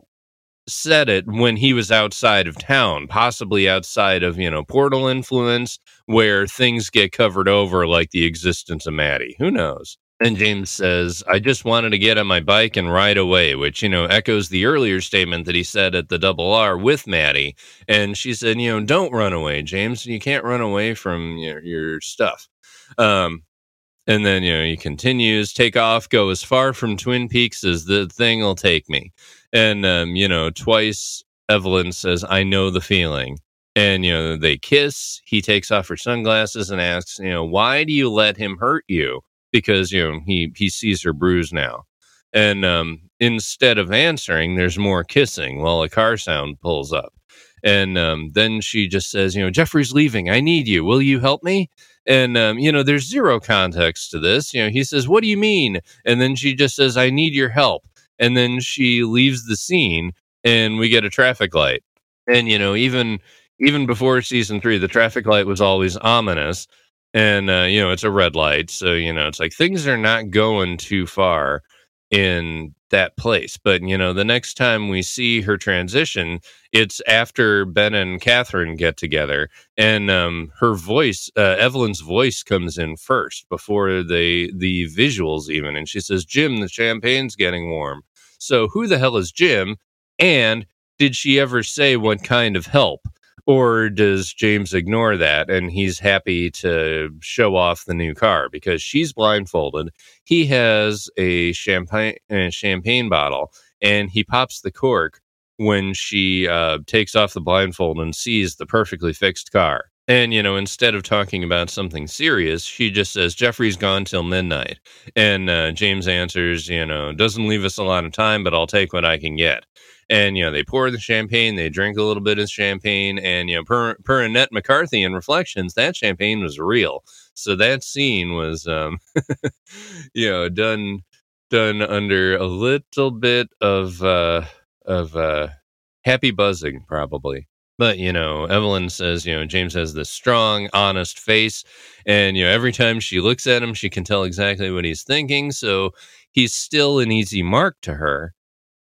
B: said it when he was outside of town, possibly outside of you know portal influence, where things get covered over, like the existence of Maddie. Who knows? And James says, I just wanted to get on my bike and ride away, which, you know, echoes the earlier statement that he said at the double R with Maddie. And she said, you know, don't run away, James. You can't run away from your, your stuff. Um, and then, you know, he continues, take off, go as far from Twin Peaks as the thing will take me. And, um, you know, twice Evelyn says, I know the feeling. And, you know, they kiss. He takes off her sunglasses and asks, you know, why do you let him hurt you? because you know he he sees her bruise now, and um, instead of answering, there's more kissing while a car sound pulls up, and um, then she just says, you know, Jeffrey's leaving. I need you. Will you help me? And um, you know, there's zero context to this. You know, he says, "What do you mean?" And then she just says, "I need your help." And then she leaves the scene, and we get a traffic light. And you know, even even before season three, the traffic light was always ominous and uh, you know it's a red light so you know it's like things are not going too far in that place. But you know the next time we see her transition it's after ben and catherine get together and um, her voice uh, evelyn's voice comes in first before the the visuals even and she says jim the champagne's getting warm. So who the hell is jim and did she ever say what kind of help or does James ignore that and he's happy to show off the new car because she's blindfolded? He has a champagne a champagne bottle and he pops the cork when she uh, takes off the blindfold and sees the perfectly fixed car. And, you know, instead of talking about something serious, she just says, Jeffrey's gone till midnight. And uh, James answers, you know, doesn't leave us a lot of time, but I'll take what I can get and you know they pour the champagne they drink a little bit of champagne and you know per, per annette mccarthy in reflections that champagne was real so that scene was um you know done done under a little bit of uh of uh, happy buzzing, probably. But, you know, Evelyn says, you know, James has this strong, honest face. And, you know, every time she looks at him, she can tell exactly what he's thinking. So he's still an easy mark to her.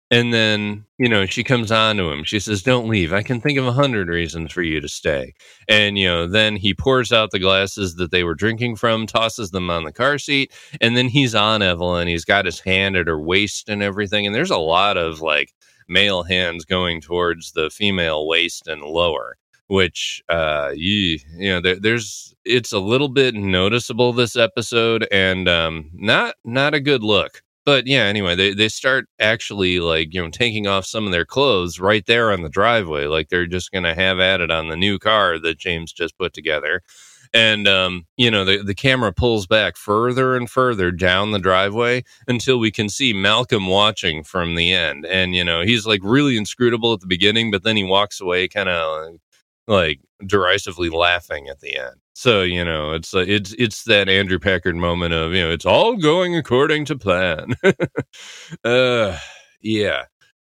B: And then, you know, she comes on to him. She says, Don't leave. I can think of a hundred reasons for you to stay. And, you know, then he pours out the glasses that they were drinking from, tosses them on the car seat. And then he's on Evelyn. He's got his hand at her waist and everything. And there's a lot of like male hands going towards the female waist and lower which uh you you know there, there's it's a little bit noticeable this episode and um not not a good look. But yeah anyway they they start actually like you know taking off some of their clothes right there on the driveway like they're just gonna have at it on the new car that james just put together and um, you know the, the camera pulls back further and further down the driveway until we can see malcolm watching from the end. And you know he's like really inscrutable at the beginning but then he walks away kind of like derisively laughing at the end. So you know it's uh, it's it's that andrew packard moment of you know it's all going according to plan. Uh yeah.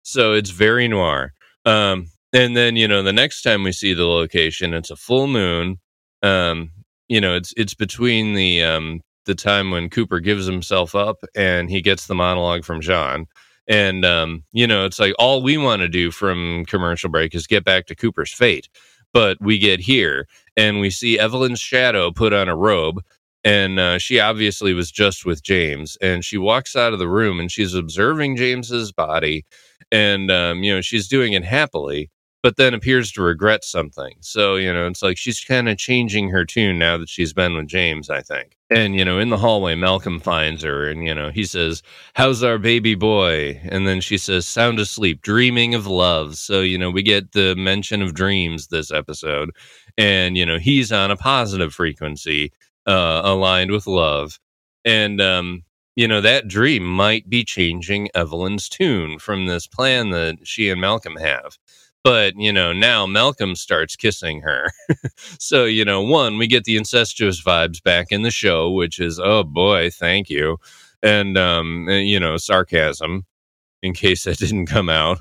B: So it's very noir. Um and then you know the next time we see the location it's a full moon um, you know, it's it's between the um, the time when Cooper gives himself up and he gets the monologue from John. And um, you know, it's like all we want to do from commercial break is get back to Cooper's fate. But we get here and we see Evelyn's shadow put on a robe, and uh, she obviously was just with James. And she walks out of the room and she's observing James's body, and um, you know, she's doing it happily but then appears to regret something. So, you know, it's like she's kind of changing her tune now that she's been with James, I think. And, you know, in the hallway, Malcolm finds her and, you know, he says, How's our baby boy? And then she says, Sound asleep, dreaming of love. So, you know, we get the mention of dreams this episode. And, you know, he's on a positive frequency uh, aligned with love. And, um, you know, that dream might be changing Evelyn's tune from this plan that she and Malcolm have but you know now malcolm starts kissing her. So you know one we get the incestuous vibes back in the show which is oh boy thank you. And um and, you know sarcasm in case that didn't come out.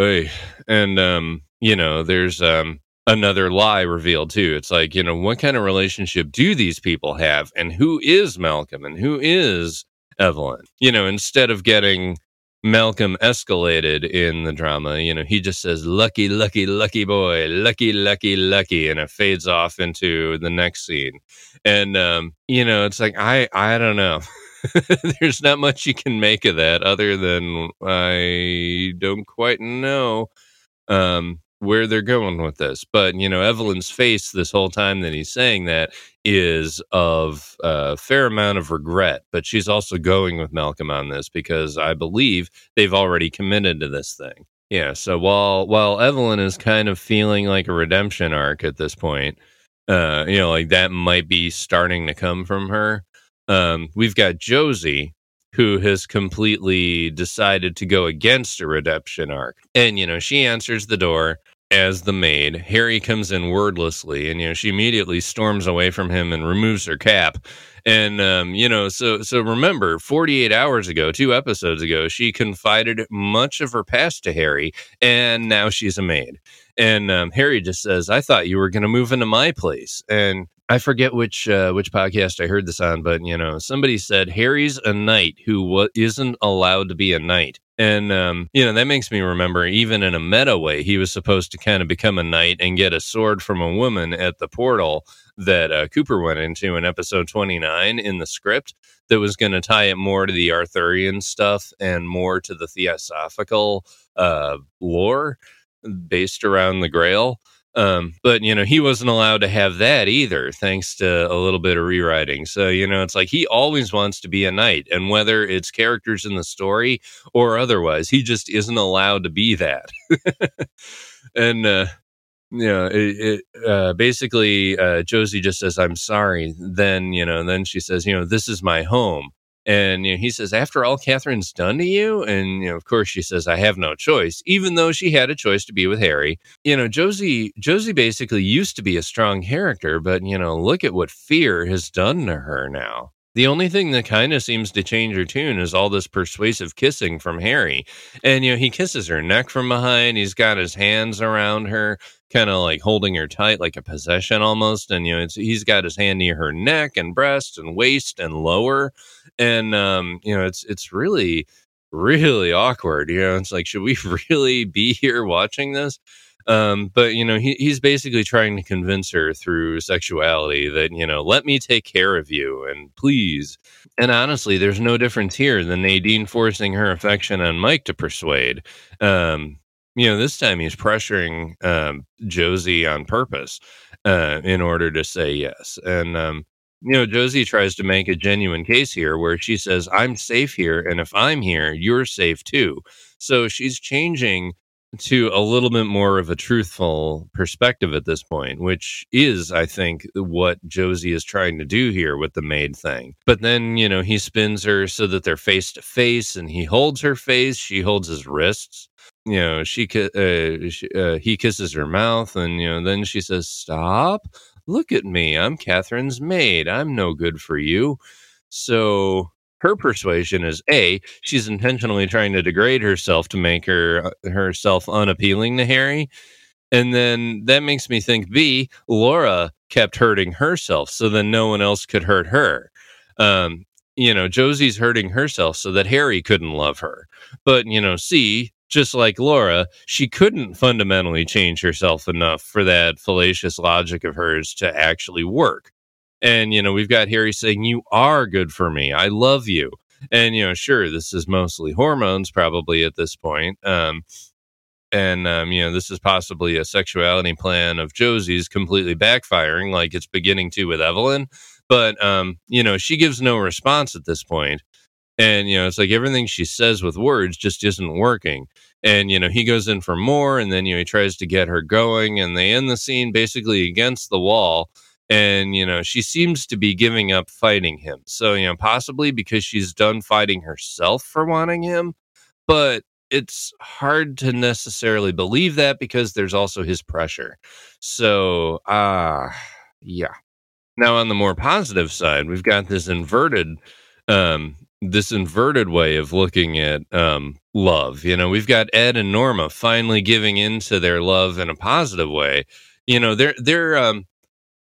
B: Oy. and um you know there's um another lie revealed too. It's like you know what kind of relationship do these people have? And who is malcolm? And who is evelyn? You know instead of getting Malcolm escalated in the drama. You know, he just says, lucky, lucky, lucky boy, lucky, lucky, lucky, and it fades off into the next scene. And, um, you know, it's like, I, I don't know. There's not much you can make of that other than I don't quite know. Um, where they're going with this. But, you know, Evelyn's face this whole time that he's saying that is of a fair amount of regret. But she's also going with Malcolm on this because I believe they've already committed to this thing. Yeah. So while while Evelyn is kind of feeling like a redemption arc at this point, uh, you know, like that might be starting to come from her. Um, we've got Josie, who has completely decided to go against a redemption arc. And, you know, she answers the door as the maid. Harry comes in wordlessly, and, you know, she immediately storms away from him and removes her cap. And, um, you know, so, so remember, 48 hours ago, two episodes ago, she confided much of her past to Harry, and now she's a maid. And um, Harry just says, I thought you were going to move into my place. And I forget which uh, which podcast I heard this on, but you know, somebody said Harry's a knight who wa- isn't allowed to be a knight, and um, you know that makes me remember even in a meta way, he was supposed to kind of become a knight and get a sword from a woman at the portal that uh, Cooper went into in episode twenty nine in the script. That was going to tie it more to the Arthurian stuff and more to the theosophical uh, lore based around the Grail. Um, but you know, he wasn't allowed to have that either, thanks to a little bit of rewriting. So, you know, it's like he always wants to be a knight, and whether it's characters in the story or otherwise, he just isn't allowed to be that. and uh you know, it, it uh, basically uh, Josie just says, "I'm sorry." Then you know, then she says, "You know, this is my home." And you know, he says, after all Catherine's done to you, and you know, of course she says, I have no choice, even though she had a choice to be with Harry. You know, Josie Josie basically used to be a strong character, but you know, look at what fear has done to her now. The only thing that kind of seems to change her tune is all this persuasive kissing from Harry. And, you know, he kisses her neck from behind. He's got his hands around her, kind of like holding her tight, like a possession almost. And, you know, he's got his hand near her neck and breast and waist and lower. And, um, you know, it's, it's really, really awkward. You know, it's like, should we really be here watching this? Um, but you know, he, he's basically trying to convince her through sexuality that you know, let me take care of you and please. And honestly, there's no difference here than Nadine forcing her affection on Mike to persuade. Um, you know, this time he's pressuring um, Josie on purpose uh, in order to say yes. And um, you know, Josie tries to make a genuine case here where she says, I'm safe here. And if I'm here, you're safe too. So she's changing to a little bit more of a truthful perspective at this point, which is, I think, what Josie is trying to do here with the maid thing. But then, you know, he spins her so that they're face to face and he holds her face, she holds his wrists. You know, she, uh, she uh, he kisses her mouth, and you know, then she says, "Stop! Look at me. I'm Catherine's maid. I'm no good for you." So her persuasion is a she's intentionally trying to degrade herself to make her uh, herself unappealing to Harry. And then that makes me think B, Laura kept hurting herself so then no one else could hurt her. Um, you know, Josie's hurting herself so that Harry couldn't love her. But, you know, C, just like Laura, she couldn't fundamentally change herself enough for that fallacious logic of hers to actually work. And, you know, we've got Harry saying, You are good for me. I love you. And, you know, sure, this is mostly hormones probably at this point. Um, and, um, you know, this is possibly a sexuality plan of Josie's completely backfiring, like it's beginning to with Evelyn. But, um, you know, she gives no response at this point. And, you know, it's like everything she says with words just isn't working. And, you know, he goes in for more and then, you know, he tries to get her going and they end the scene basically against the wall and you know she seems to be giving up fighting him. So you know possibly because she's done fighting herself for wanting him but it's hard to necessarily believe that because there's also his pressure. So ah uh, yeah. Now on the more positive side we've got this inverted um this inverted way of looking at um love. You know we've got ed and norma finally giving into their love in a positive way. You know they're they're um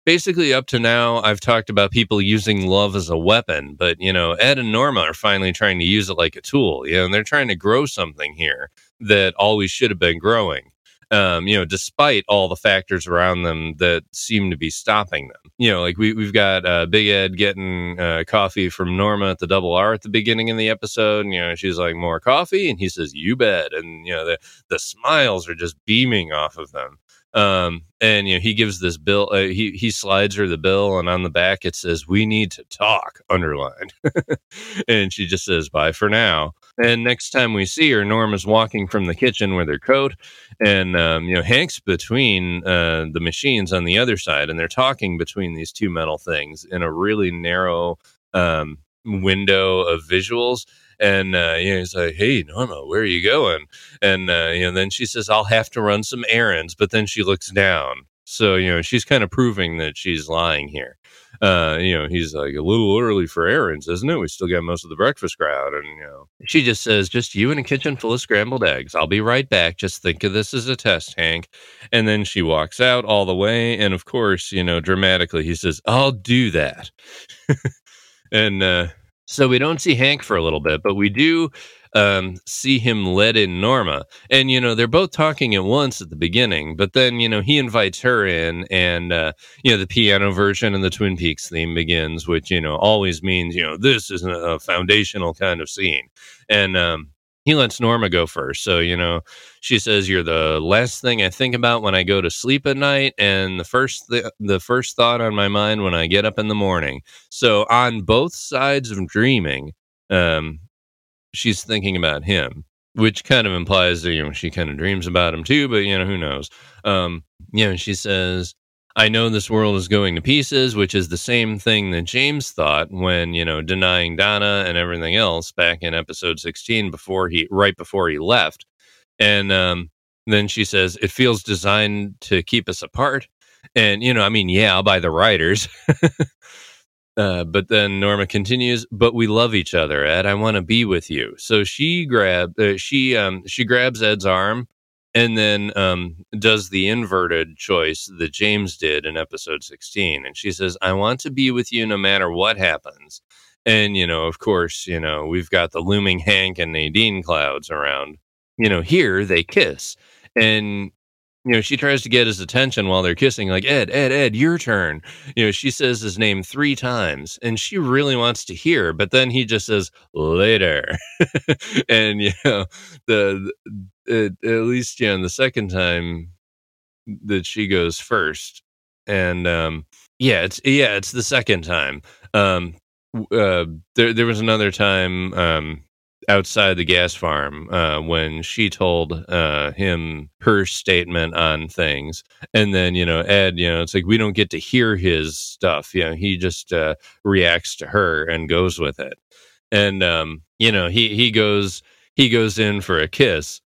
B: basically up to now i've talked about people using love as a weapon but you know ed and norma are finally trying to use it like a tool you know and they're trying to grow something here that always should have been growing um, you know despite all the factors around them that seem to be stopping them. You know like we, we've got uh, big ed getting uh, coffee from norma at the double r at the beginning of the episode and you know she's like more coffee? And he says you bet. And you know the, the smiles are just beaming off of them um, and you know, he gives this bill. Uh, he he slides her the bill, and on the back it says, "We need to talk." Underlined, and she just says, "Bye for now." And next time we see her, Norm is walking from the kitchen with her coat, and um, you know, Hank's between uh, the machines on the other side, and they're talking between these two metal things in a really narrow um, window of visuals and uh, you know, he's like, "Hey, Norma, where are you going?" And uh, you know, then she says, "I'll have to run some errands," but then she looks down. So you know, she's kind of proving that she's lying here. Uh, you know, he's like a little early for errands, isn't it? We still got most of the breakfast crowd, and you know, she just says, "Just you in a kitchen full of scrambled eggs. I'll be right back. Just think of this as a test, Hank." And then she walks out all the way, and of course, you know, dramatically, he says, "I'll do that." and uh, so we don't see Hank for a little bit, but we do um, see him let in Norma. And, you know, they're both talking at once at the beginning, but then, you know, he invites her in and, uh, you know, the piano version and the Twin Peaks theme begins, which, you know, always means, you know, this is a foundational kind of scene. And, um, he lets Norma go first. So, you know, she says you're the last thing I think about when I go to sleep at night and the first th- the first thought on my mind when I get up in the morning. So, on both sides of dreaming, um she's thinking about him, which kind of implies that you know she kind of dreams about him too, but you know, who knows. Um, you know, she says I know this world is going to pieces, which is the same thing that James thought when, you know, denying Donna and everything else back in episode 16 before he, right before he left. And um, then she says, it feels designed to keep us apart. And, you know, I mean, yeah, by the writers. uh, but then Norma continues, "But we love each other, Ed. I want to be with you." So she grab uh, she um she grabs Ed's arm and then um does the inverted choice that James did in episode 16 and she says, "I want to be with you no matter what happens." And you know, of course, you know, we've got the looming Hank and Nadine clouds around. You know, here they kiss. And you know, she tries to get his attention while they're kissing, like, Ed, Ed, Ed, your turn. You know, she says his name three times and she really wants to hear, but then he just says, later. and, you know, the, the at least, you know, the second time that she goes first. And, um, yeah, it's, yeah, it's the second time. Um, uh, there, there was another time, um, outside the gas farm uh, when she told uh, him her statement on things. And then, you know, Ed, you know, it's like we don't get to hear his stuff. You know, he just uh, reacts to her and goes with it. And, um, you know, he, he goes, he goes in for a kiss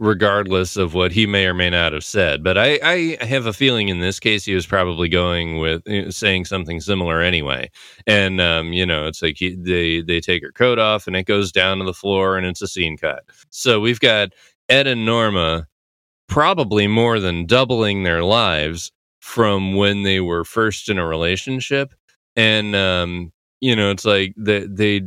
B: regardless of what he may or may not have said. But I, I have a feeling in this case he was probably going with you know, saying something similar anyway. And um, you know, it's like he, they they take her coat off and it goes down to the floor and it's a scene cut. So we've got Ed and Norma probably more than doubling their lives from when they were first in a relationship. And um, you know, it's like they they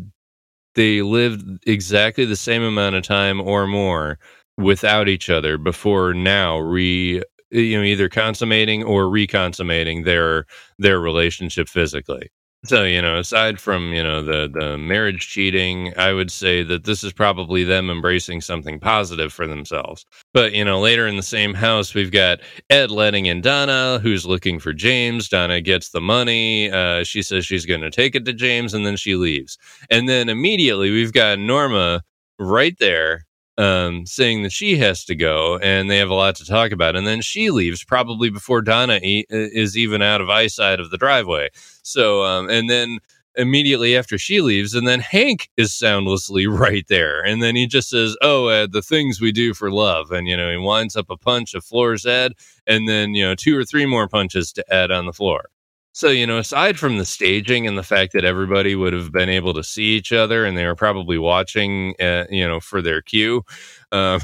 B: they lived exactly the same amount of time or more without each other before now re you know either consummating or reconsummating their their relationship physically. So you know aside from you know the the marriage cheating i would say that this is probably them embracing something positive for themselves. But you know later in the same house we've got ed letting in donna who's looking for james. Donna gets the money uh, she says she's going to take it to james and then she leaves. And then immediately we've got norma right there um, saying that she has to go and they have a lot to talk about. And then she leaves probably before Donna e- is even out of eyesight of the driveway. So, um, and then immediately after she leaves, and then Hank is soundlessly right there. And then he just says, Oh, the things we do for love. And, you know, he winds up a punch of floor's Ed, and then, you know, two or three more punches to Ed on the floor. So, you know, aside from the staging and the fact that everybody would have been able to see each other and they were probably watching, uh, you know, for their cue, um,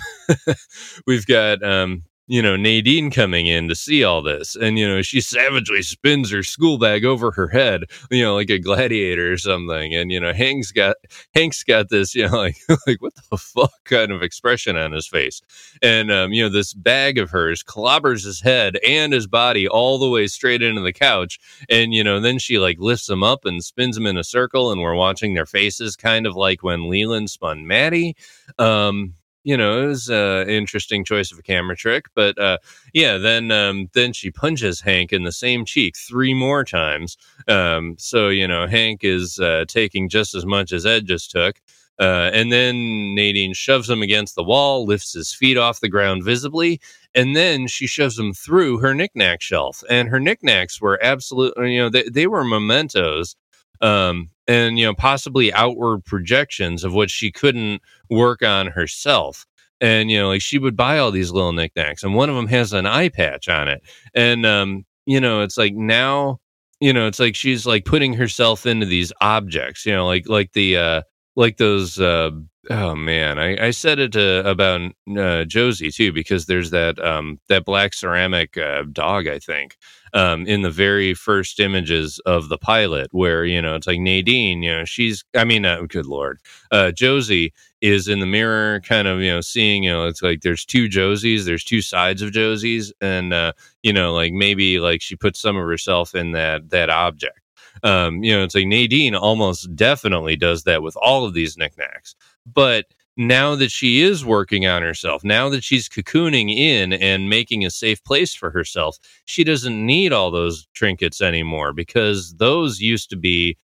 B: we've got um, you know, Nadine coming in to see all this. And, you know, she savagely spins her school bag over her head, you know, like a gladiator or something. And, you know, Hank's got, Hank's got this, you know, like, like what the fuck kind of expression on his face. And, um, you know, this bag of hers clobbers his head and his body all the way straight into the couch. And, you know, then she like lifts him up and spins him in a circle and we're watching their faces kind of like when Leland spun Maddie. Um, you know, it was an uh, interesting choice of a camera trick. But uh, yeah, then um, then she punches Hank in the same cheek three more times. Um, so you know, Hank is uh, taking just as much as Ed just took. Uh, and then Nadine shoves him against the wall, lifts his feet off the ground visibly, and then she shoves him through her knickknack shelf. And her knickknacks were absolutely, you know, they, they were mementos um, and you know possibly outward projections of what she couldn't work on herself. And you know like she would buy all these little knickknacks and one of them has an eye patch on it. And um you know it's like now you know it's like she's like putting herself into these objects you know like like the uh like those uh oh man. I i said it uh, about uh, josie too because there's that um that black ceramic uh, dog i think um in the very first images of the pilot where you know it's like nadine you know she's i mean uh, good lord. Uh josie is in the mirror kind of you know seeing you know it's like there's two josies there's two sides of josies and uh you know like maybe like she puts some of herself in that that object um, you know, it's like Nadine almost definitely does that with all of these knickknacks. But now that she is working on herself, now that she's cocooning in and making a safe place for herself, she doesn't need all those trinkets anymore because those used to be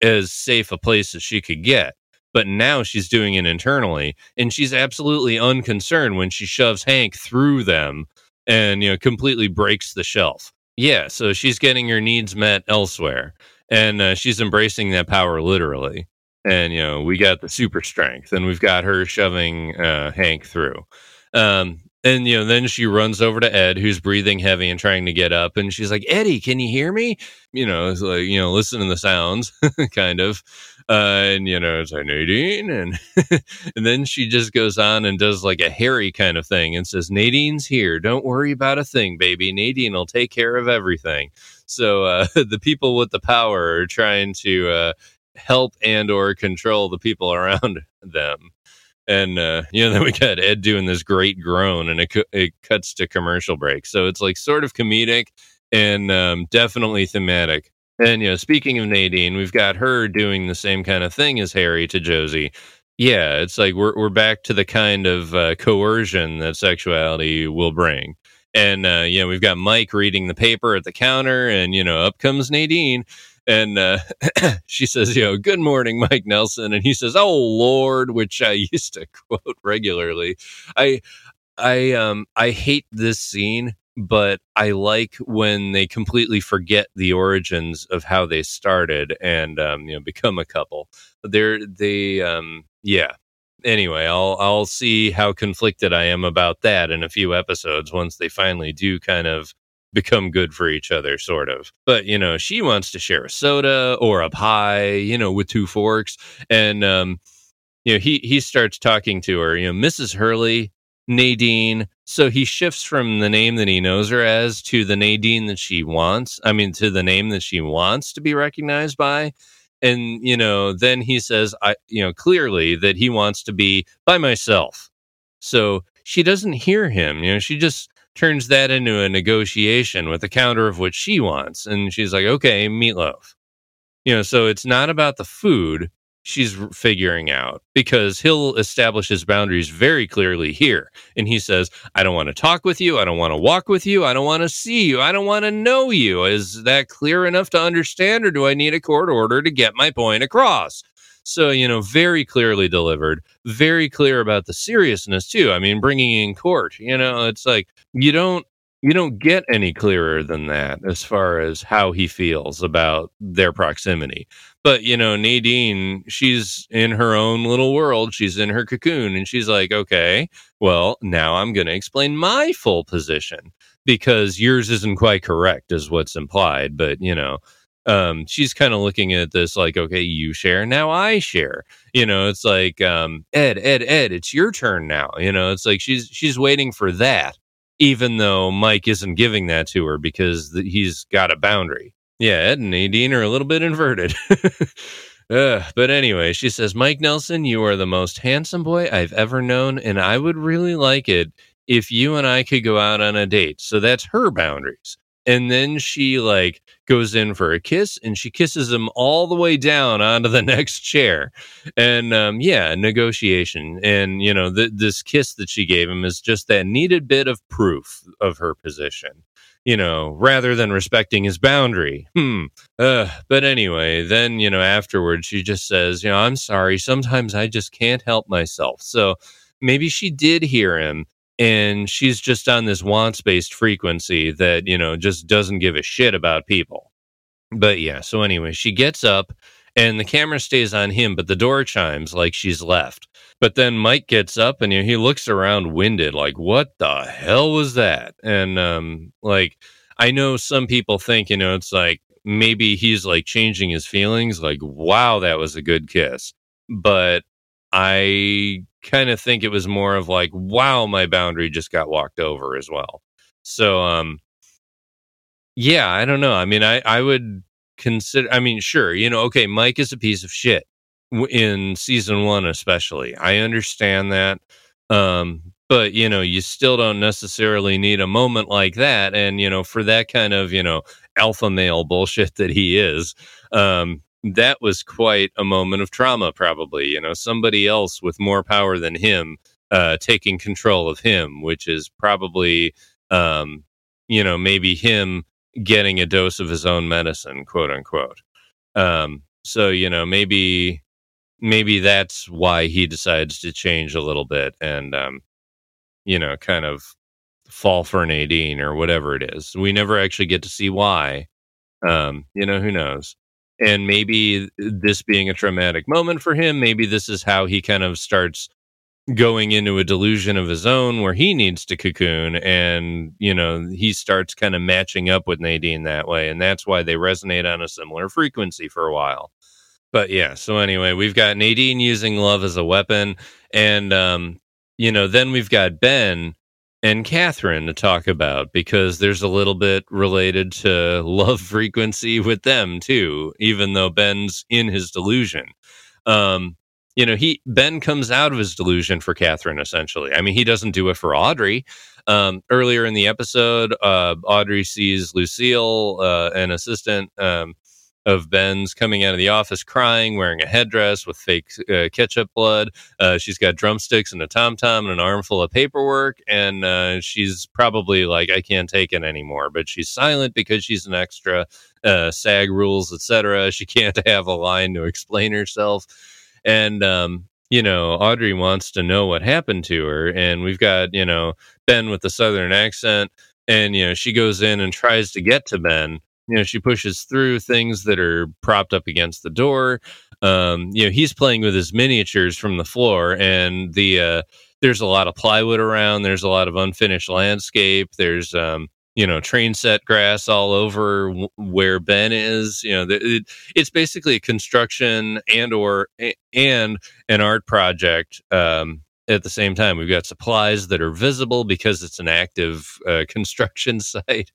B: as safe a place as she could get. But now she's doing it internally, and she's absolutely unconcerned when she shoves Hank through them and you know completely breaks the shelf. Yeah, so she's getting her needs met elsewhere, and uh, she's embracing that power literally. And you know, we got the super strength, and we've got her shoving uh, Hank through. Um, And you know, then she runs over to Ed, who's breathing heavy and trying to get up, and she's like, "Eddie, can you hear me?" You know, it's like you know, listen to the sounds, kind of. And you know, it's like Nadine, and and then she just goes on and does like a Harry kind of thing and says, "Nadine's here. Don't worry about a thing, baby. Nadine will take care of everything." So uh, the people with the power are trying to uh, help and or control the people around them and uh, you know then we got ed doing this great groan and it, it cuts to commercial break so it's like sort of comedic and um, definitely thematic and you know speaking of nadine we've got her doing the same kind of thing as harry to josie. Yeah it's like we're, we're back to the kind of uh, coercion that sexuality will bring. And uh, you know we've got mike reading the paper at the counter and you know up comes nadine and uh, she says, "You know, good morning, Mike Nelson," and he says, "Oh Lord," which I used to quote regularly. I, I, um, I hate this scene, but I like when they completely forget the origins of how they started and um, you know become a couple. They're they, um, yeah. Anyway, I'll I'll see how conflicted I am about that in a few episodes once they finally do kind of become good for each other, sort of. But, you know, she wants to share a soda or a pie, you know, with two forks. And, um, you know, he, he starts talking to her, you know, Mrs. Hurley, Nadine. So he shifts from the name that he knows her as to the Nadine that she wants. I mean, to the name that she wants to be recognized by. And, you know, then he says, I, you know, clearly that he wants to be by myself. So she doesn't hear him. You know, she just turns that into a negotiation with a counter of what she wants. And she's like, okay, meatloaf. You know, so it's not about the food she's figuring out because he'll establish his boundaries very clearly here. And he says, I don't want to talk with you. I don't want to walk with you. I don't want to see you. I don't want to know you. Is that clear enough to understand, or do I need a court order to get my point across? So, you know, very clearly delivered, very clear about the seriousness too. I mean, bringing in court, you know, it's like you don't you don't get any clearer than that as far as how he feels about their proximity. But, you know, Nadine, she's in her own little world. She's in her cocoon and she's like, okay, well, now I'm going to explain my full position because yours isn't quite correct, is what's implied. But, you know, um, she's kind of looking at this like, okay, you share, now I share. You know, it's like, um, Ed, Ed, Ed, it's your turn now. You know, it's like she's she's waiting for that, even though Mike isn't giving that to her because th- he's got a boundary. Yeah, Ed and Nadine are a little bit inverted. uh, but anyway, she says, Mike Nelson, you are the most handsome boy I've ever known, and I would really like it if you and I could go out on a date. So that's her boundaries and then she like goes in for a kiss and she kisses him all the way down onto the next chair and um, yeah negotiation and you know th- this kiss that she gave him is just that needed bit of proof of her position you know rather than respecting his boundary. Hmm. Uh, but anyway then you know afterwards she just says you know i'm sorry. Sometimes i just can't help myself. So maybe she did hear him and she's just on this wants based frequency that you know just doesn't give a shit about people. But yeah so anyway she gets up and the camera stays on him but the door chimes like she's left but then mike gets up and he looks around winded like what the hell was that and um like i know some people think you know it's like maybe he's like changing his feelings like wow that was a good kiss but i kind of think it was more of like, wow, my boundary just got walked over as well. So, um, yeah, I don't know. I mean, I, I would consider, I mean, sure, you know, okay, Mike is a piece of shit in season one, especially. I understand that. Um, but you know, you still don't necessarily need a moment like that. And, you know, for that kind of, you know, alpha male bullshit that he is, um, that was quite a moment of trauma, probably. You know, somebody else with more power than him uh, taking control of him, which is probably, um, you know, maybe him getting a dose of his own medicine, quote unquote. Um, so, you know, maybe maybe that's why he decides to change a little bit and, um, you know, kind of fall for Nadine or whatever it is. We never actually get to see why. Um, you know, who knows? and maybe this being a traumatic moment for him maybe this is how he kind of starts going into a delusion of his own where he needs to cocoon and you know he starts kind of matching up with nadine that way and that's why they resonate on a similar frequency for a while. But yeah so anyway we've got nadine using love as a weapon and um you know then we've got ben and catherine to talk about because there's a little bit related to love frequency with them too even though ben's in his delusion. Um you know, he Ben comes out of his delusion for Catherine. Essentially, I mean, he doesn't do it for Audrey. Um, earlier in the episode, uh, Audrey sees Lucille, uh, an assistant um, of Ben's, coming out of the office crying, wearing a headdress with fake uh, ketchup blood. Uh, she's got drumsticks and a tom tom and an armful of paperwork, and uh, she's probably like, "I can't take it anymore." But she's silent because she's an extra. Uh, SAG rules, etc. She can't have a line to explain herself and um, you know audrey wants to know what happened to her and we've got you know ben with the southern accent and you know she goes in and tries to get to ben. You know she pushes through things that are propped up against the door. Um, you know he's playing with his miniatures from the floor and the uh, there's a lot of plywood around there's a lot of unfinished landscape there's um, you know train set grass all over where ben is you know it, it's basically a construction and or and an art project um, at the same time. We've got supplies that are visible because it's an active uh, construction site.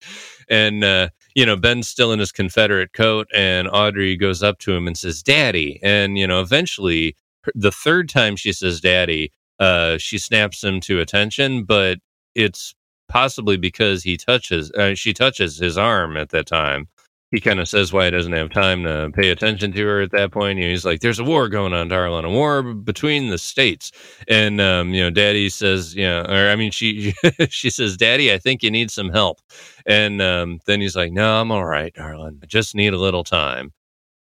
B: And uh, you know ben's still in his confederate coat and audrey goes up to him and says daddy and you know eventually the third time she says daddy uh, she snaps him to attention but it's possibly because he touches, uh, she touches his arm at that time. He kind of says why he doesn't have time to pay attention to her at that point. You know, he's like, "There's a war going on, darling, a war between the states." And um, you know, Daddy says, "You know," or I mean, she she says, "Daddy, I think you need some help." And um, then he's like, "No, I'm all right, darling. I just need a little time."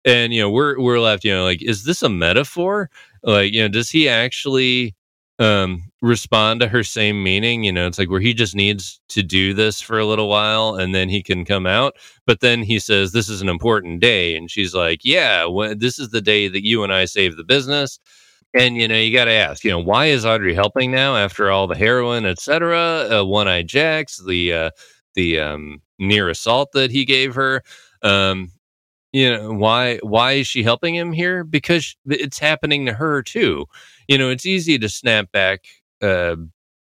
B: And you know, we're we're left, you know, like, is this a metaphor? Like, you know, does he actually um respond to her same meaning you know it's like where he just needs to do this for a little while and then he can come out. But then he says this is an important day. And she's like yeah this is the day that you and i save the business. And you know you got to ask you know why is audrey helping now after all the heroin etc uh, one-eyed jacks the uh the um near assault that he gave her. Um you know why why is she helping him here because it's happening to her too you know, it's easy to snap back uh,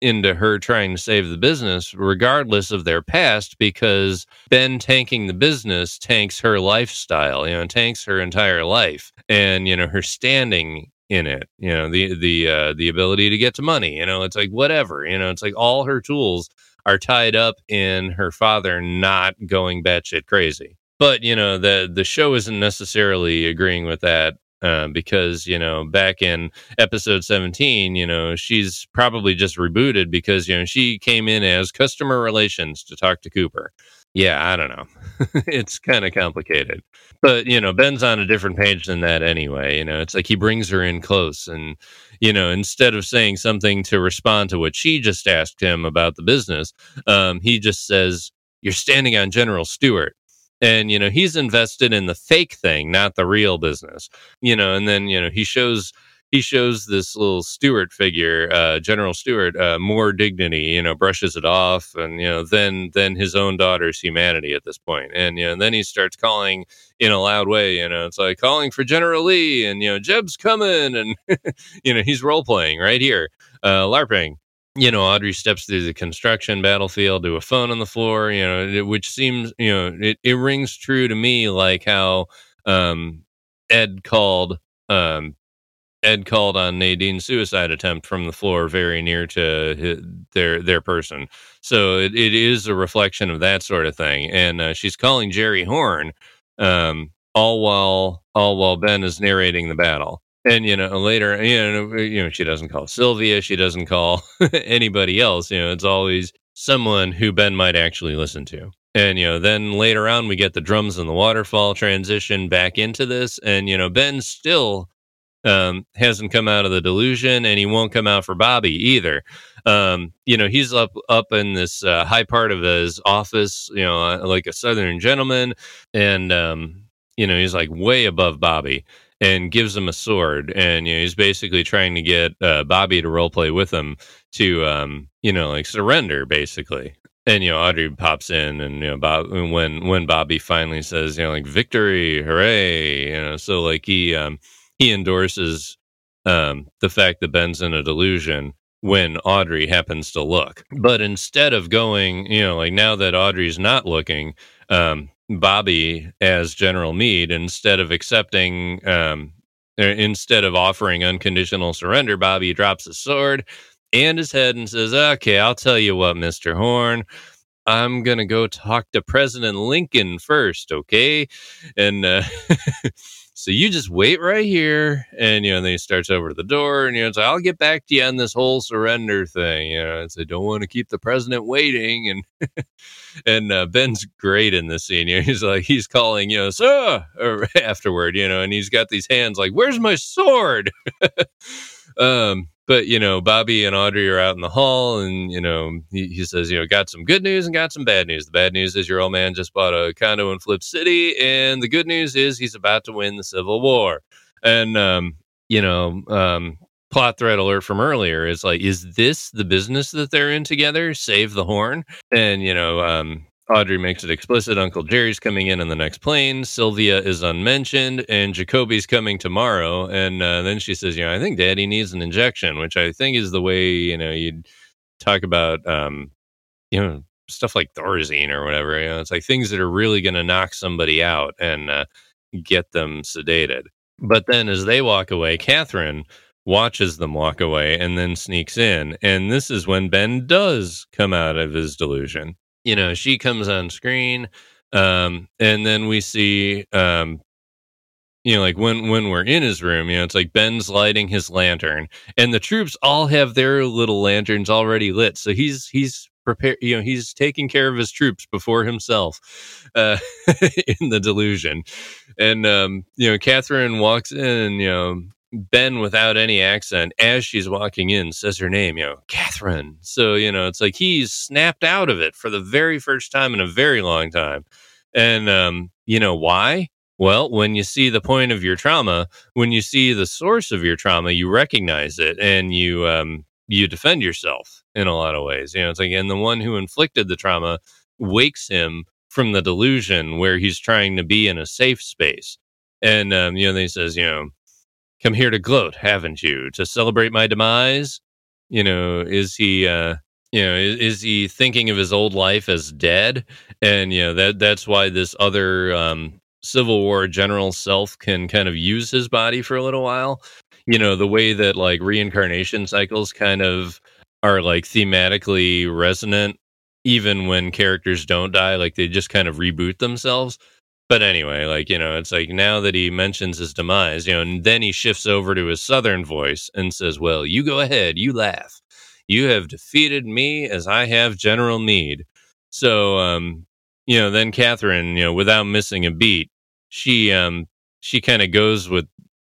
B: into her trying to save the business, regardless of their past, because Ben tanking the business tanks her lifestyle, you know, tanks her entire life and, you know, her standing in it, you know, the, the, uh, the ability to get to money, you know, it's like whatever, you know, it's like all her tools are tied up in her father not going batshit crazy. But, you know, the, the show isn't necessarily agreeing with that uh, because you know back in episode 17 you know she's probably just rebooted because you know she came in as customer relations to talk to cooper. Yeah i don't know. It's kind of complicated. But you know ben's on a different page than that anyway you know it's like he brings her in close and you know instead of saying something to respond to what she just asked him about the business um, he just says you're standing on general stuart and you know he's invested in the fake thing not the real business you know and then you know he shows he shows this little Stuart figure, uh, General Stuart, uh, more dignity. You know, brushes it off, and you know, then then his own daughter's humanity at this point, and you know, and then he starts calling in a loud way. You know, it's like calling for General Lee, and you know, Jeb's coming, and you know, he's role playing right here, uh, larping, you know, Audrey steps through the construction battlefield to a phone on the floor, you know, which seems, you know, it, it rings true to me like how um, Ed called um, Ed called on Nadine's suicide attempt from the floor very near to their their person. So it, it is a reflection of that sort of thing. And uh, she's calling Jerry Horne um, all while all while Ben is narrating the battle and you know later you know you know she doesn't call Sylvia she doesn't call anybody else you know it's always someone who Ben might actually listen to. And you know then later on we get the drums and the waterfall transition back into this and you know Ben still um, hasn't come out of the delusion and he won't come out for Bobby either. Um, you know he's up up in this uh, high part of his office you know uh, like a southern gentleman and um, you know he's like way above Bobby and gives him a sword. And, you know, he's basically trying to get uh, Bobby to role play with him to, um, you know, like surrender, basically. And you know, Audrey pops in, and you know, Bob when when Bobby finally says, you know, like victory, hooray, you know, so like he um he endorses um the fact that Ben's in a delusion when Audrey happens to look. But instead of going, you know, like now that Audrey's not looking, um, Bobby as General Meade, instead of accepting, um, er, instead of offering unconditional surrender, Bobby drops his sword and his head and says, Okay, I'll tell you what, Mr. Horne. I'm to go talk to President Lincoln first, okay? And uh, so you just wait right here. And, you know, and then he starts over to the door and, you know, like, I'll get back to you on this whole surrender thing. You know, it's I don't want to keep the president waiting. And, and uh, Ben's great in this scene. You know, he's like, he's calling, you know, sir, or afterward, you know, and he's got these hands like, where's my sword? um, but you know, Bobby and Audrey are out in the hall, and you know, he, he, says, you know, got some good news and got some bad news. The bad news is your old man just bought a condo in Flip City, and the good news is he's about to win the Civil War. And um, you know, um, plot thread alert from earlier is like, is this the business that they're in together? Save the horn, and you know, um, Audrey makes it explicit. Uncle Jerry's coming in on the next plane. Sylvia is unmentioned, and Jacoby's coming tomorrow. And uh, then she says, "You know, I think Daddy needs an injection," which I think is the way you know you'd talk about, um, you know, stuff like Thorazine or whatever. You know, it's like things that are really going to knock somebody out and uh, get them sedated. But then, as they walk away, Catherine watches them walk away and then sneaks in. And this is when Ben does come out of his delusion you know, she comes on screen, um, and then we see, um, you know, like when when we're in his room, you know, it's like Ben's lighting his lantern, and the troops all have their little lanterns already lit. So he's he's prepared, you know, he's taking care of his troops before himself uh, in the delusion. And um, you know, Catherine walks in, and, you know, Ben, without any accent, as she's walking in, says her name, you know, Catherine. So, you know, it's like he's snapped out of it for the very first time in a very long time. And, um, you know, why? Well, when you see the point of your trauma, when you see the source of your trauma, you recognize it and you, um, you defend yourself in a lot of ways. You know, it's like, and the one who inflicted the trauma wakes him from the delusion where he's trying to be in a safe space. And, um, you know, then he says, you know, come here to gloat, haven't you? To celebrate my demise? You know, is he uh you know, is, is he thinking of his old life as dead? And you know, that that's why this other um Civil War general self can kind of use his body for a little while. You know, the way that like reincarnation cycles kind of are like thematically resonant even when characters don't die, like they just kind of reboot themselves but anyway, like, you know, it's like now that he mentions his demise, you know, and then he shifts over to his southern voice and says, Well, you go ahead, you laugh. You have defeated me as I have General Meade. So, um, you know, then Catherine, you know, without missing a beat, she, um, she kind of goes with,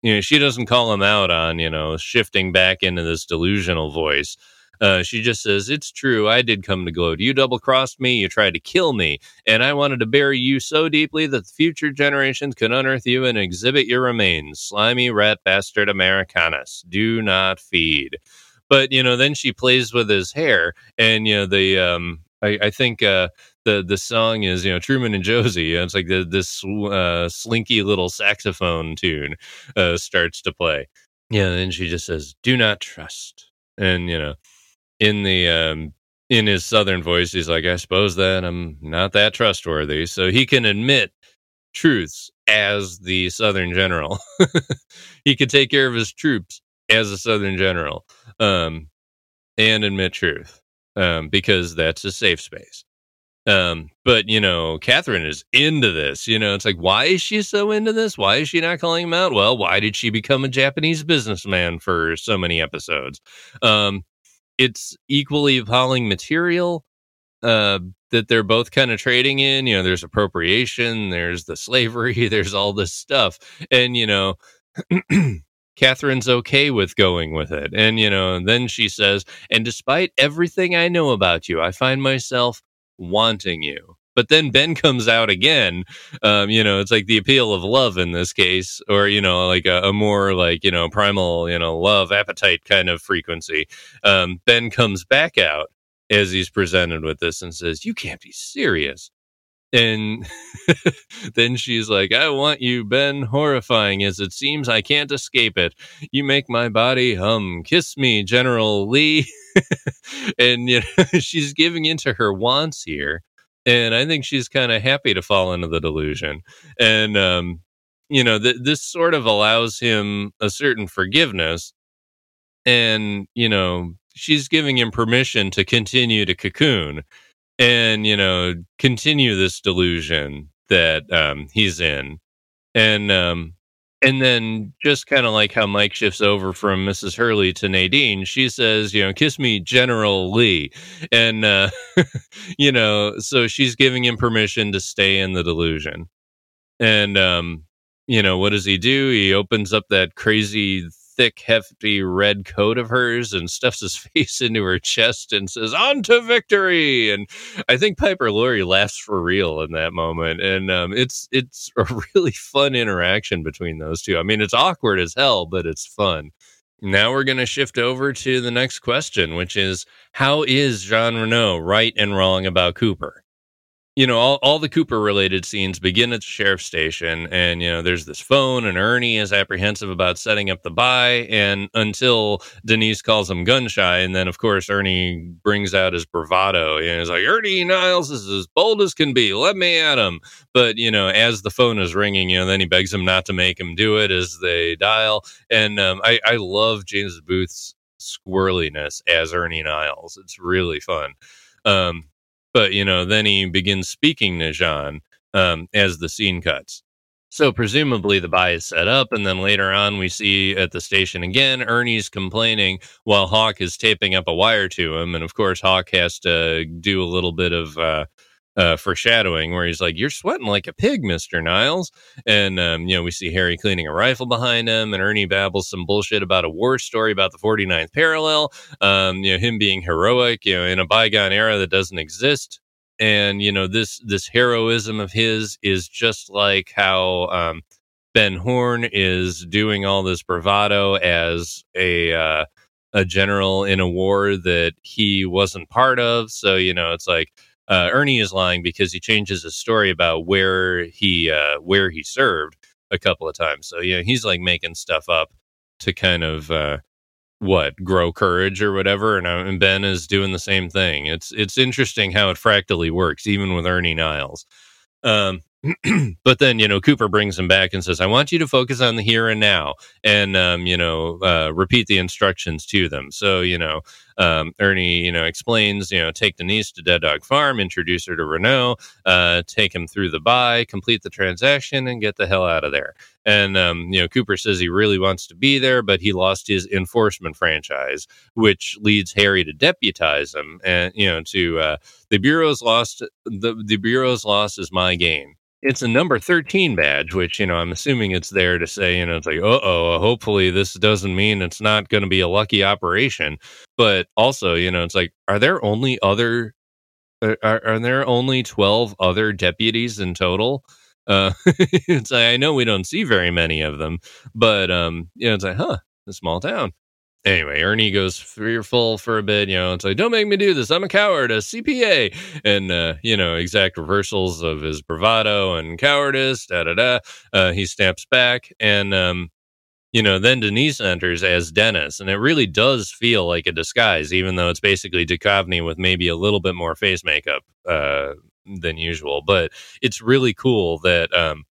B: you know, she doesn't call him out on, you know, shifting back into this delusional voice. Uh, she just says, It's true. I did come to gloat. You double crossed me. You tried to kill me. And I wanted to bury you so deeply that future generations could unearth you and exhibit your remains. Slimy rat bastard Americanus. Do not feed. But, you know, then she plays with his hair. And, you know, the, um, I, I think, uh, the the song is you know Truman and Josie. It's like the, this uh, slinky little saxophone tune uh, starts to play. Yeah, and then she just says, "Do not trust," and you know, in the um, in his southern voice, he's like, I suppose that I'm not that trustworthy. So he can admit truths as the southern general. he could take care of his troops as a southern general um, and admit truth um, because that's a safe space. Um, but you know, Catherine is into this. You know, it's like, why is she so into this? Why is she not calling him out? Well, why did she become a Japanese businessman for so many episodes? Um, it's equally appalling material uh, that they're both kind of trading in. You know, there's appropriation, there's the slavery, there's all this stuff. And, you know, Catherine's okay with going with it. And, you know, then she says, and despite everything I know about you, I find myself wanting you. But then Ben comes out again. Um, you know, it's like the appeal of love in this case, or you know, like a, a more like you know primal, you know, love appetite kind of frequency. Um, ben comes back out as he's presented with this and says, "You can't be serious." And then she's like, I want you, Ben, horrifying as it seems. I can't escape it. You make my body hum. Kiss me, General Lee. and, you know, she's giving into her wants here. And I think she's kind of happy to fall into the delusion. And, um, you know, th- this sort of allows him a certain forgiveness. And, you know, she's giving him permission to continue to cocoon and you know continue this delusion that um, he's in and um, and then just kind of like how Mike shifts over from Mrs. Hurley to Nadine, she says, you know, kiss me, General Lee. And, uh, you know, so she's giving him permission to stay in the delusion. And, um, you know, what does he do? He opens up that crazy thick, hefty red coat of hers and stuffs his face into her chest and says, On to victory. And I think Piper Laurie laughs for real in that moment. And um, it's it's a really fun interaction between those two. I mean, it's awkward as hell, but it's fun. Now we're going to shift over to the next question, which is How is Jean Renault right and wrong about Cooper? You know, all, all the Cooper related scenes begin at the sheriff's station, and you know, there's this phone, and Ernie is apprehensive about setting up the buy, and until Denise calls him gun shy, and then of course Ernie brings out his bravado, and he's like, Ernie Niles is as bold as can be, let me at him. But you know, as the phone is ringing, you know, then he begs him not to make him do it as they dial, and um, I, I love James Booth's squirreliness as Ernie Niles. It's really fun. Um, but you know, then he begins speaking to Jean um, as the scene cuts. So presumably the buy is set up, and then later on we see at the station again Ernie's complaining while Hawk is taping up a wire to him, and of course Hawk has to do a little bit of uh, uh, foreshadowing where he's like, "You're sweating like a pig, Mister Niles," and um, you know we see Harry cleaning a rifle behind him, and Ernie babbles some bullshit about a war story about the 49th parallel, um, you know him being heroic, you know in a bygone era that doesn't exist, and you know this this heroism of his is just like how um, Ben Horne is doing all this bravado as a uh, a general in a war that he wasn't part of, so you know it's like uh, Ernie is lying because he changes his story about where he uh, where he served a couple of times. So you know he's like making stuff up to kind of uh, what grow courage or whatever. And, uh, and Ben is doing the same thing. It's it's interesting how it fractally works, even with Ernie Niles. Um, but then you know Cooper brings him back and says, "I want you to focus on the here and now, and um, you know uh, repeat the instructions to them." So you know um, Ernie, you know, explains, you know, take Denise to Dead Dog Farm, introduce her to Renault, uh, take him through the buy, complete the transaction, and get the hell out of there. And um, you know, Cooper says he really wants to be there, but he lost his enforcement franchise, which leads Harry to deputize him, and you know, to uh, the bureau's lost. The the bureau's loss is my gain it's a number 13 badge, which, you know, I'm assuming it's there to say, you know, it's like, uh oh, hopefully this doesn't mean it's not going to be a lucky operation. But also, you know, it's like, are there only other, are, are there only 12 other deputies in total? Uh, it's like, I know we don't see very many of them, but, um, you know, it's like, huh, a small town anyway, Ernie goes fearful for a bit. You know, it's like, don't make me do this. I'm a coward, a CPA. And, uh, you know, exact reversals of his bravado and cowardice, da da da. Uh, he snaps back. And, um, you know, then Denise enters as Dennis. And it really does feel like a disguise, even though it's basically Duchovny with maybe a little bit more face makeup uh, than usual. But it's really cool that, um,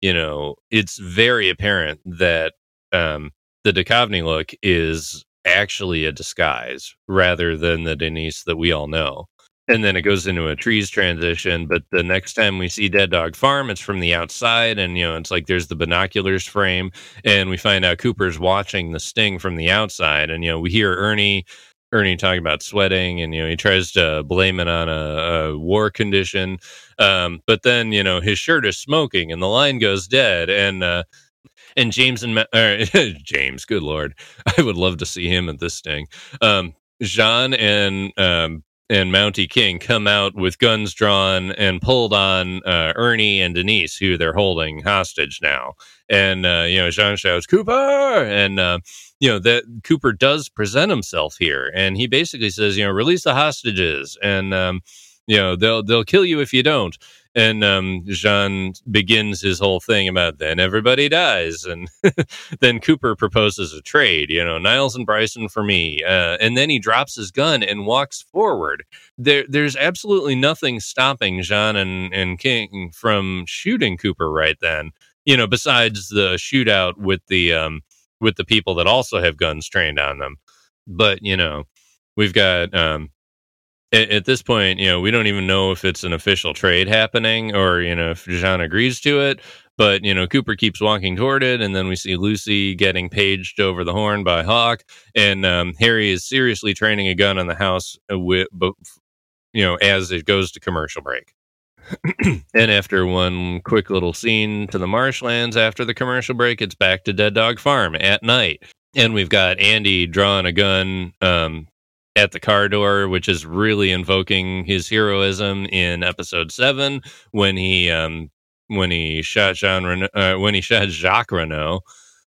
B: you know, it's very apparent that um, the Duchovny look is actually a disguise rather than the Denise that we all know. And then it goes into a trees transition. But the next time we see Dead Dog Farm, it's from the outside. And, you know, it's like there's the binoculars frame. And we find out Cooper's watching the sting from the outside. And, you know, we hear Ernie. Ernie talking about sweating, and you know he tries to blame it on a, a war condition, um, but then you know his shirt is smoking, and the line goes dead, and uh, and James and uh, James, good lord, I would love to see him at this sting. Um, Jean and um, and Mountie King come out with guns drawn and pulled on uh, Ernie and Denise, who they're holding hostage now. And uh, you know, Jean shouts, "Cooper!" and uh, you know that Cooper does present himself here, and he basically says, you know, release the hostages, and um, you know they'll they'll kill you if you don't. And um, Jean begins his whole thing about then everybody dies, and then Cooper proposes a trade. You know, Niles and Bryson for me, uh, and then he drops his gun and walks forward. There, there's absolutely nothing stopping Jean and, and King from shooting Cooper right then. You know, besides the shootout with the um, with the people that also have guns trained on them. But you know, we've got um, at, at, this point, you know, we don't even know if it's an official trade happening or, you know, if Jean agrees to it. But, you know, Cooper keeps walking toward it. And then we see Lucy getting paged over the horn by Hawk. And um, Harry is seriously training a gun on the house, with, you know, as it goes to commercial break. and after one quick little scene to the marshlands after the commercial break, it's back to Dead Dog Farm at night. And we've got Andy drawing a gun um, at the car door, which is really invoking his heroism in episode seven when he um, when he shot Jean Renault, uh, when he shot Jacques Renault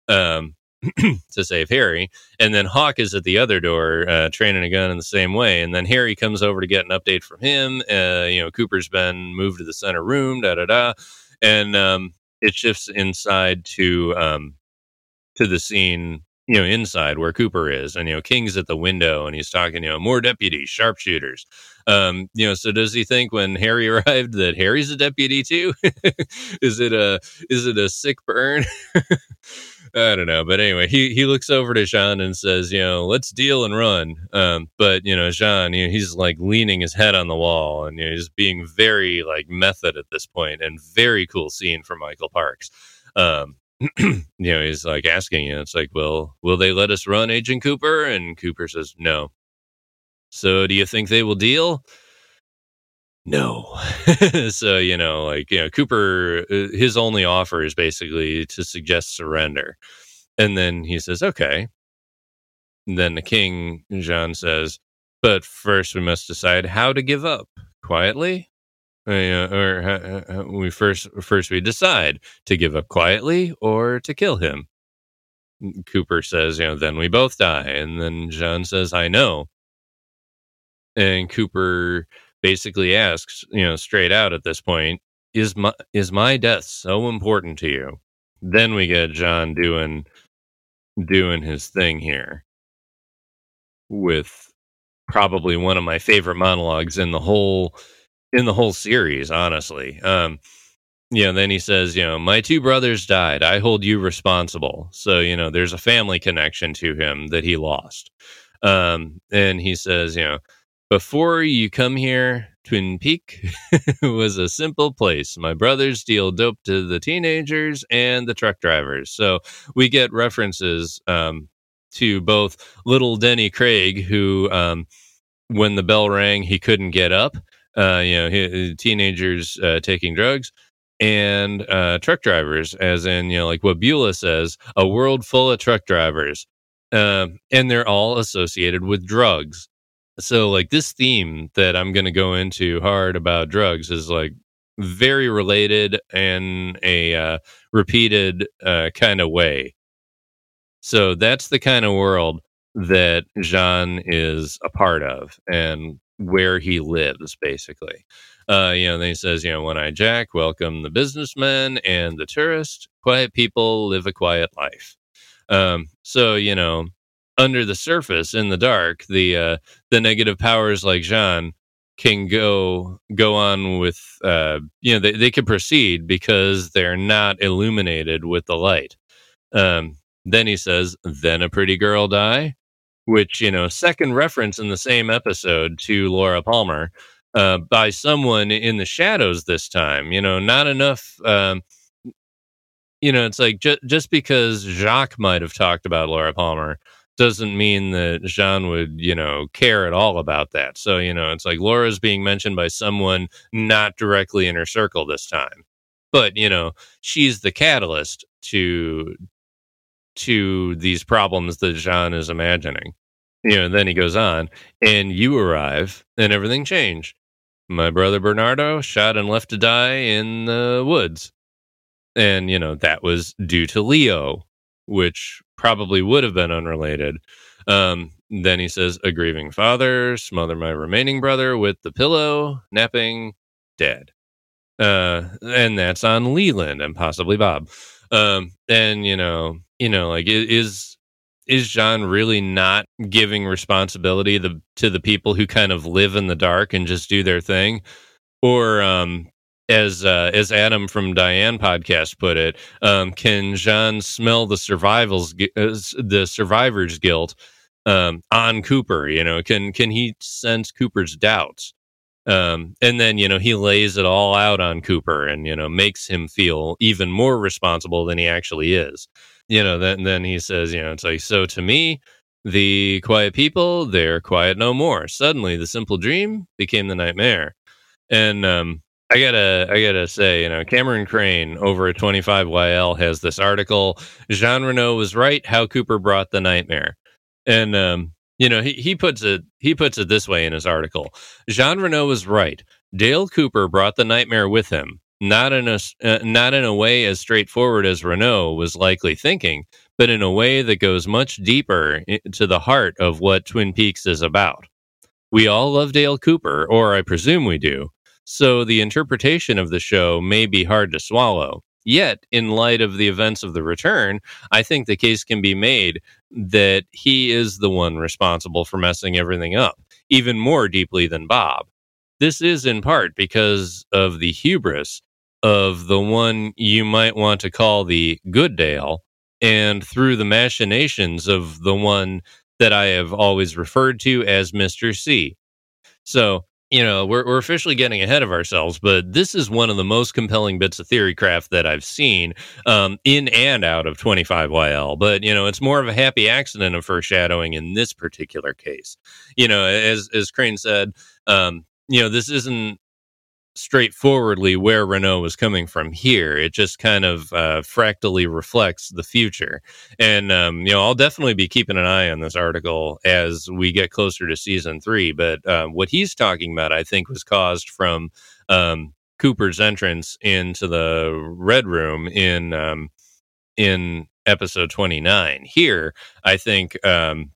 B: um, to save Harry, and then Hawk is at the other door uh, training a gun in the same way, and then Harry comes over to get an update from him. Uh, you know, Cooper's been moved to the center room, da da da, and um, it shifts inside to um, to the scene you know, inside where Cooper is, and you know, King's at the window, and he's talking, you know, more deputies, sharpshooters. Um, you know, so does he think when Harry arrived that Harry's a deputy too? is it a is it a sick burn? I don't know, but anyway, he he looks over to Jean and says, you know, let's deal and run. Um, but you know, Jean, you know, he's like leaning his head on the wall, and you know, he's being very like method at this point, and very cool scene for Michael Parks. Um, you know, he's like asking you, it's like, well, will they let us run Agent Cooper? And Cooper says, no. So do you think they will deal? No. so, you know, like, you know, Cooper, uh, his only offer is basically to suggest surrender. And then he says, okay. And then the king, Jean says, but first we must decide how to give up quietly uh, or we first first we decide to give up quietly or to kill him. Cooper says, you know, then we both die, and then John says, I know. And Cooper basically asks, you know, straight out at this point, is my is my death so important to you? Then we get John doing doing his thing here with probably one of my favorite monologues in the whole in the whole series, honestly. Um, you know, then he says, you know, my two brothers died. I hold you responsible. So, you know, there's a family connection to him that he lost. Um, and he says, you know, before you come here, Twin Peak was a simple place. My brothers deal dope to the teenagers and the truck drivers. So we get references um, to both little Denny Craig, who, um, when the bell rang, he couldn't get up uh, you know, teenagers uh, taking drugs and uh, truck drivers, as in, you know, like what Beulah says, a world full of truck drivers. Um, and they're all associated with drugs. So, like, this theme that I'm going to go into hard about drugs is like very related in a uh, repeated uh, kind of way. So, that's the kind of world that Jean is a part of. And where he lives, basically. Uh, you know, then he says, you know, when I jack, welcome the businessman and the tourist. Quiet people live a quiet life. Um, so, you know, under the surface, in the dark, the uh, the negative powers like Jean can go go on with uh, you know they, they can proceed because they're not illuminated with the light. Um, then he says, then a pretty girl die which you know second reference in the same episode to Laura Palmer uh, by someone in the shadows this time. You know, not enough. Um, you know, it's like ju- just because Jacques might have talked about Laura Palmer doesn't mean that Jean would, you know, care at all about that. So, you know, it's like Laura's being mentioned by someone not directly in her circle this time. But, you know, she's the catalyst to to these problems that Jean is imagining. you know, and then he goes on, and you arrive, and everything changed. My brother Bernardo shot and left to die in the woods. And, you know, that was due to Leo, which probably would have been unrelated. Um, then he says, A grieving father, smother my remaining brother with the pillow, napping, dead. Uh, and that's on Leland and possibly Bob. Um, and, you know, you know, like is is John really not giving responsibility the, to the people who kind of live in the dark and just do their thing? Or um, as uh, as Adam from Diane podcast put it, um, can John smell the survivals uh, the survivor's guilt um, on Cooper? You know, can can he sense Cooper's doubts? Um, and then you know he lays it all out on Cooper, and you know makes him feel even more responsible than he actually is. You know, then then he says, you know, it's like so to me. The quiet people, they're quiet no more. Suddenly, the simple dream became the nightmare. And um, I gotta, I gotta say, you know, Cameron Crane over at 25YL has this article. Jean Renault was right. How Cooper brought the nightmare, and um, you know, he he puts it he puts it this way in his article. Jean Renault was right. Dale Cooper brought the nightmare with him, not in a uh, not in a way as straightforward as Renault was likely thinking, but in a way that goes much deeper to the heart of what Twin Peaks is about. We all love Dale Cooper, or I presume we do so the interpretation of the show may be hard to swallow. Yet, in light of the events of the return, I think the case can be made that he is the one responsible for messing everything up, even more deeply than Bob. This is in part because of the hubris of the one you might want to call the good Dale, and through the machinations of the one that I have always referred to as Mr. C. So, you know, we're, we're officially getting ahead of ourselves, but this is one of the most compelling bits of theory craft that I've seen um, in and out of 25YL. But, you know, it's more of a happy accident of foreshadowing in this particular case. You know, as, as Crane said, um, you know, this isn't straightforwardly where Renault was coming from here. It just kind of uh, fractally reflects the future. And, um, you know, I'll definitely be keeping an eye on this article as we get closer to season three. But uh, what he's talking about, I think, was caused from um, Cooper's entrance into the Red Room in. Um, in episode 29 here i think um,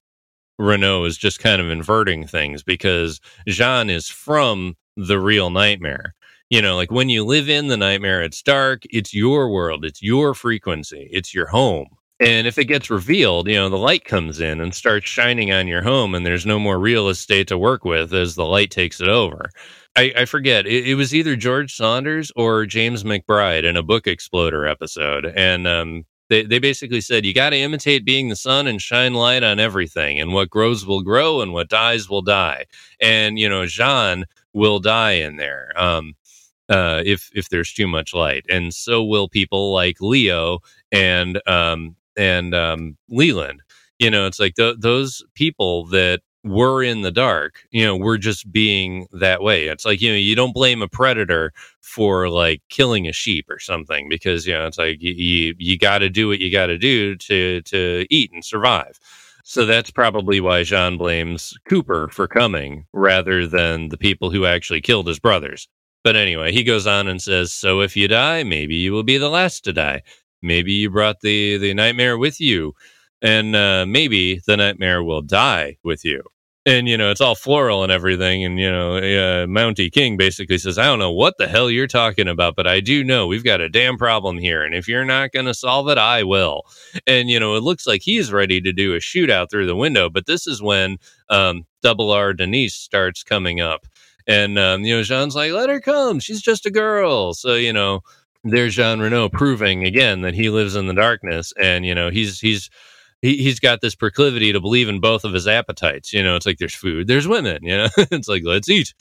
B: Renault is just kind of inverting things because Jean is from the real nightmare. You know, like when you live in the nightmare, it's dark, it's your world, it's your frequency, it's your home. And if it gets revealed, you know, the light comes in and starts shining on your home, and there's no more real estate to work with as the light takes it over. I, I forget. It, it, was either George Saunders or James McBride in a Book Exploder episode. And um, they, they basically said, you got to imitate being the sun and shine light on everything. And what grows will grow, and what dies will die. And, you know, Jean will die in there um, uh, if if there's too much light, and so will people like Leo and um, and um, Leland. You know, it's like th- those people that were in the dark. You know, we're just being that way. It's like you know, you don't blame a predator for like killing a sheep or something because you know it's like you you, you got to do what you got to do to to eat and survive. So that's probably why Jean blames Cooper for coming rather than the people who actually killed his brothers. But anyway, he goes on and says, So if you die, maybe you will be the last to die. Maybe you brought the, the nightmare with you, and uh, maybe the nightmare will die with you and you know it's all floral and everything and you know uh, mounty king basically says i don't know what the hell you're talking about but i do know we've got a damn problem here and if you're not going to solve it i will. And you know it looks like he's ready to do a shootout through the window but this is when um, double r denise starts coming up. And um, you know jean's like let her come she's just a girl. So you know there's jean renault proving again that he lives in the darkness and you know he's he's he, he's got this proclivity to believe in both of his appetites. You know, it's like there's food, there's women. You know, it's like let's eat.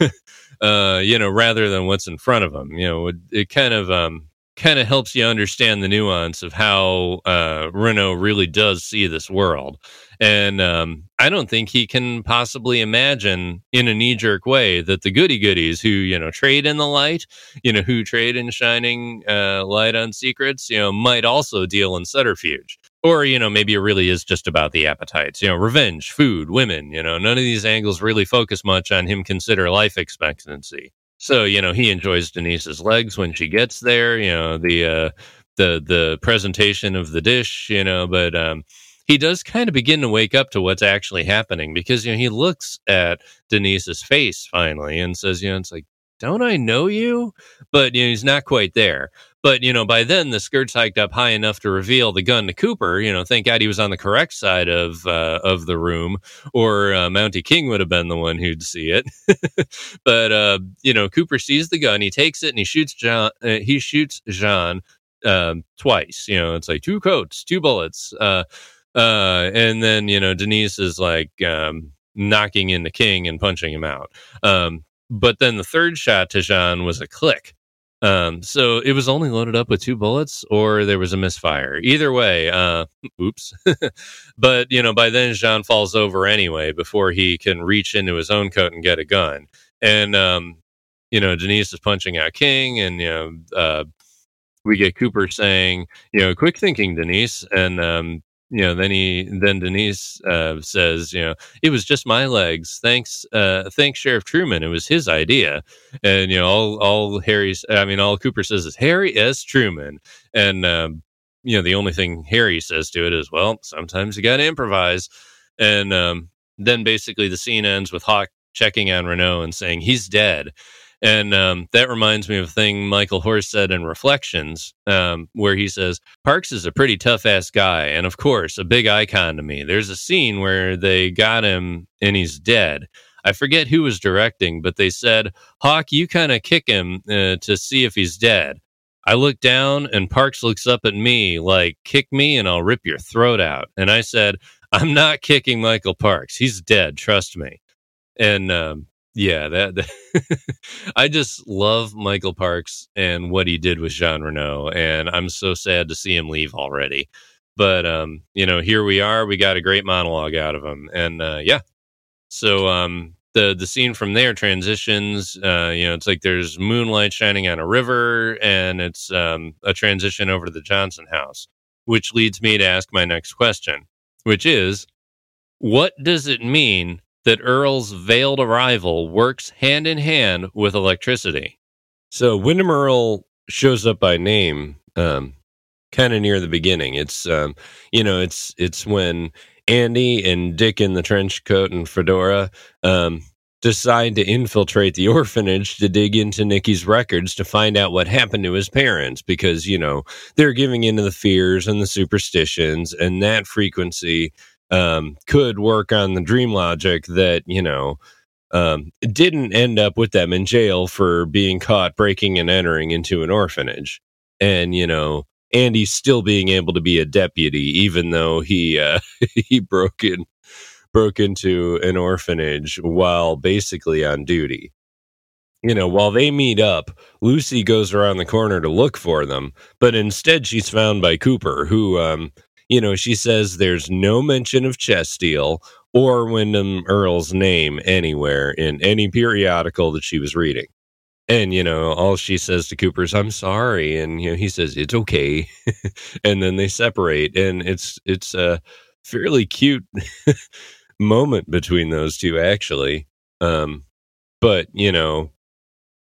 B: uh, you know, rather than what's in front of him. You know, it, it kind of um, kind of helps you understand the nuance of how uh, Renault really does see this world. And um, I don't think he can possibly imagine in a knee jerk way that the goody goodies who, you know, trade in the light, you know, who trade in shining uh, light on secrets, you know, might also deal in subterfuge or you know maybe it really is just about the appetites you know revenge food women you know none of these angles really focus much on him consider life expectancy so you know he enjoys denise's legs when she gets there you know the uh the the presentation of the dish you know but um he does kind of begin to wake up to what's actually happening because you know he looks at denise's face finally and says you know it's like don't I know you? But you know, he's not quite there. But you know, by then the skirt's hiked up high enough to reveal the gun to Cooper. You know, thank God he was on the correct side of uh, of the room, or uh, Mountie King would have been the one who'd see it. but uh, you know, Cooper sees the gun, he takes it, and he shoots John. Uh, he shoots Jean um, twice. You know, it's like two coats, two bullets, uh, uh, and then you know Denise is like. Um, knocking into King and punching him out. Um, but then the third shot to Jean was a click. Um, so it was only loaded up with two bullets, or there was a misfire. Either way, uh, oops. but you know, by then Jean falls over anyway before he can reach into his own coat and get a gun. And um, you know, Denise is punching out King, and you know, uh, we get Cooper saying, you know, quick thinking, Denise, and um, you know then he then denise uh, says you know it was just my legs. Thanks uh thanks sheriff truman. It was his idea. And you know all all harry's i mean all cooper says is harry s. Truman. And um you know the only thing harry says to it is well sometimes you gotta improvise. And um then basically the scene ends with hawk checking on renault and saying he's dead and um, that reminds me of a thing Michael Horse said in Reflections, um, where he says, Parks is a pretty tough ass guy. And of course, a big icon to me. There's a scene where they got him and he's dead. I forget who was directing, but they said, Hawk, you kind of kick him uh, to see if he's dead. I look down and Parks looks up at me like, kick me and I'll rip your throat out. And I said, I'm not kicking Michael Parks. He's dead. Trust me. And um, yeah, that, that I just love Michael Parks and what he did with Jean Renault, and I'm so sad to see him leave already. But um, you know, here we are. We got a great monologue out of him, and uh, yeah. So um, the the scene from there transitions. Uh, you know, it's like there's moonlight shining on a river, and it's um, a transition over to the Johnson house, which leads me to ask my next question, which is, what does it mean that Earle's veiled arrival works hand in hand with electricity. So Windom Earle shows up by name, um, kind of near the beginning. It's um, you know, it's it's when Andy and Dick in the trench coat and fedora um, decide to infiltrate the orphanage to dig into Nicky's records to find out what happened to his parents because, you know, they're giving into the fears and the superstitions and that frequency um, could work on the dream logic that you know um, didn't end up with them in jail for being caught breaking and entering into an orphanage, and you know Andy still being able to be a deputy even though he uh, he broke in broke into an orphanage while basically on duty. You know, while they meet up, Lucy goes around the corner to look for them, but instead she's found by Cooper, who um, you know, she says there's no mention of chess steel or Windom Earle's name anywhere in any periodical that she was reading. And, you know, all she says to Cooper is, I'm sorry. And, you know, he says, it's okay. and then they separate. And it's, it's a fairly cute moment between those two, actually. Um, but, you know,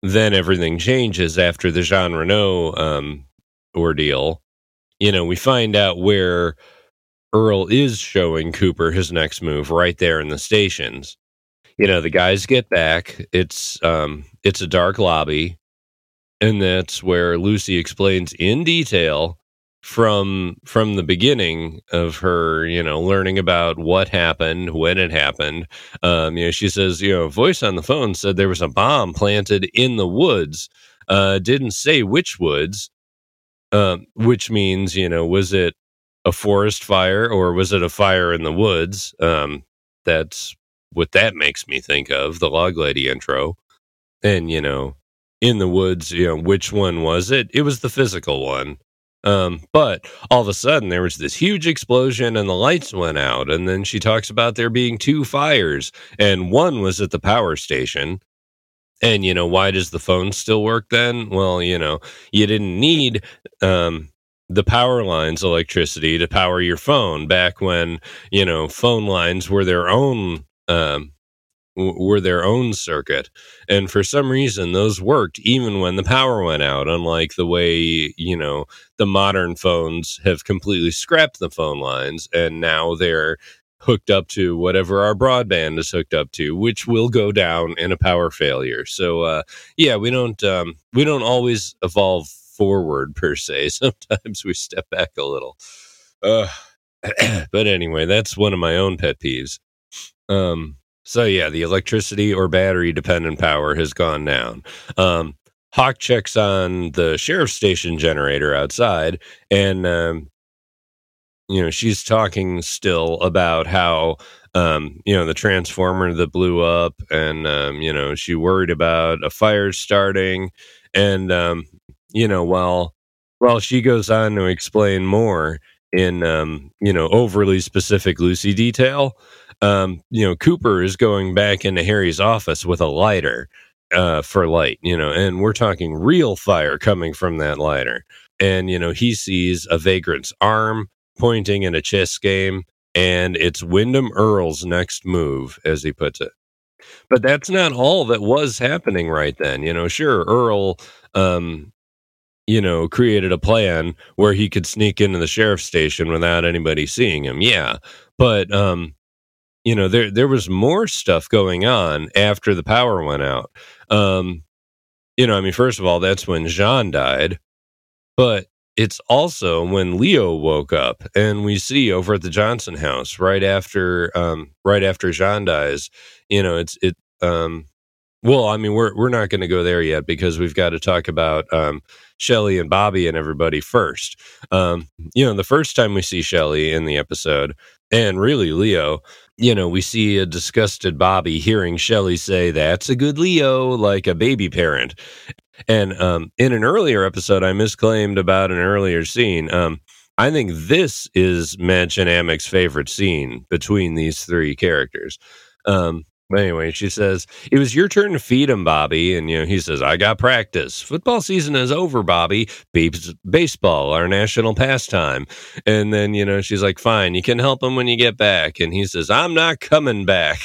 B: then everything changes after the Jean Renault um, ordeal you know, we find out where Earle is showing Cooper his next move right there in the stations. You know, the guys get back. It's um it's a dark lobby and that's where Lucy explains in detail from from the beginning of her, you know, learning about what happened, when it happened. Um, you know, she says, you know, a voice on the phone said there was a bomb planted in the woods. Uh, didn't say which woods, um, which means you know was it a forest fire or was it a fire in the woods? Um, that's what that makes me think of the log lady intro, and you know in the woods, you know which one was it? It was the physical one. Um, but all of a sudden there was this huge explosion and the lights went out. And then she talks about there being two fires and one was at the power station and you know, why does the phone still work then? Well, you know, you didn't need um the power lines electricity to power your phone back when you know phone lines were their own um, were their own circuit and for some reason those worked even when the power went out unlike the way you know the modern phones have completely scrapped the phone lines and now they're hooked up to whatever our broadband is hooked up to which will go down in a power failure so uh, yeah we don't um, we don't always evolve forward per se. Sometimes we step back a little. Uh, but anyway, that's one of my own pet peeves. Um, so yeah, the electricity or battery dependent power has gone down. Um, Hawk checks on the sheriff's station generator outside, and um, you know she's talking still about how um, you know the transformer that blew up, and um, you know she worried about a fire starting, and um, you know, while while she goes on to explain more in um, you know overly specific Lucy detail, um, you know, Cooper is going back into Harry's office with a lighter uh, for light, you know, and we're talking real fire coming from that lighter. And you know, he sees a vagrant's arm pointing in a chess game, and it's Windom Earle's next move, as he puts it. But that's not all that was happening right then. You know, sure, Earle um, you know, created a plan where he could sneak into the sheriff's station without anybody seeing him. Yeah. But um you know, there there was more stuff going on after the power went out. Um you know, I mean, first of all, that's when Jean died, but it's also when Leo woke up and we see over at the Johnson house right after um right after Jean dies, you know, it's it um well, I mean, we're we're not going to go there yet because we've got to talk about um, Shelly and Bobby and everybody first. Um, you know, the first time we see Shelly in the episode, and really Leo, you know, we see a disgusted Bobby hearing Shelly say, "That's a good Leo," like a baby parent. And um, in an earlier episode, I misclaimed about an earlier scene. Um, I think this is and Amek's favorite scene between these three characters. Um, but anyway, she says, It was your turn to feed him, Bobby. And, you know, he says, I got practice. Football season is over, Bobby. Beeps baseball, our national pastime. And then, you know, she's like, Fine, you can help him when you get back. And he says, I'm not coming back.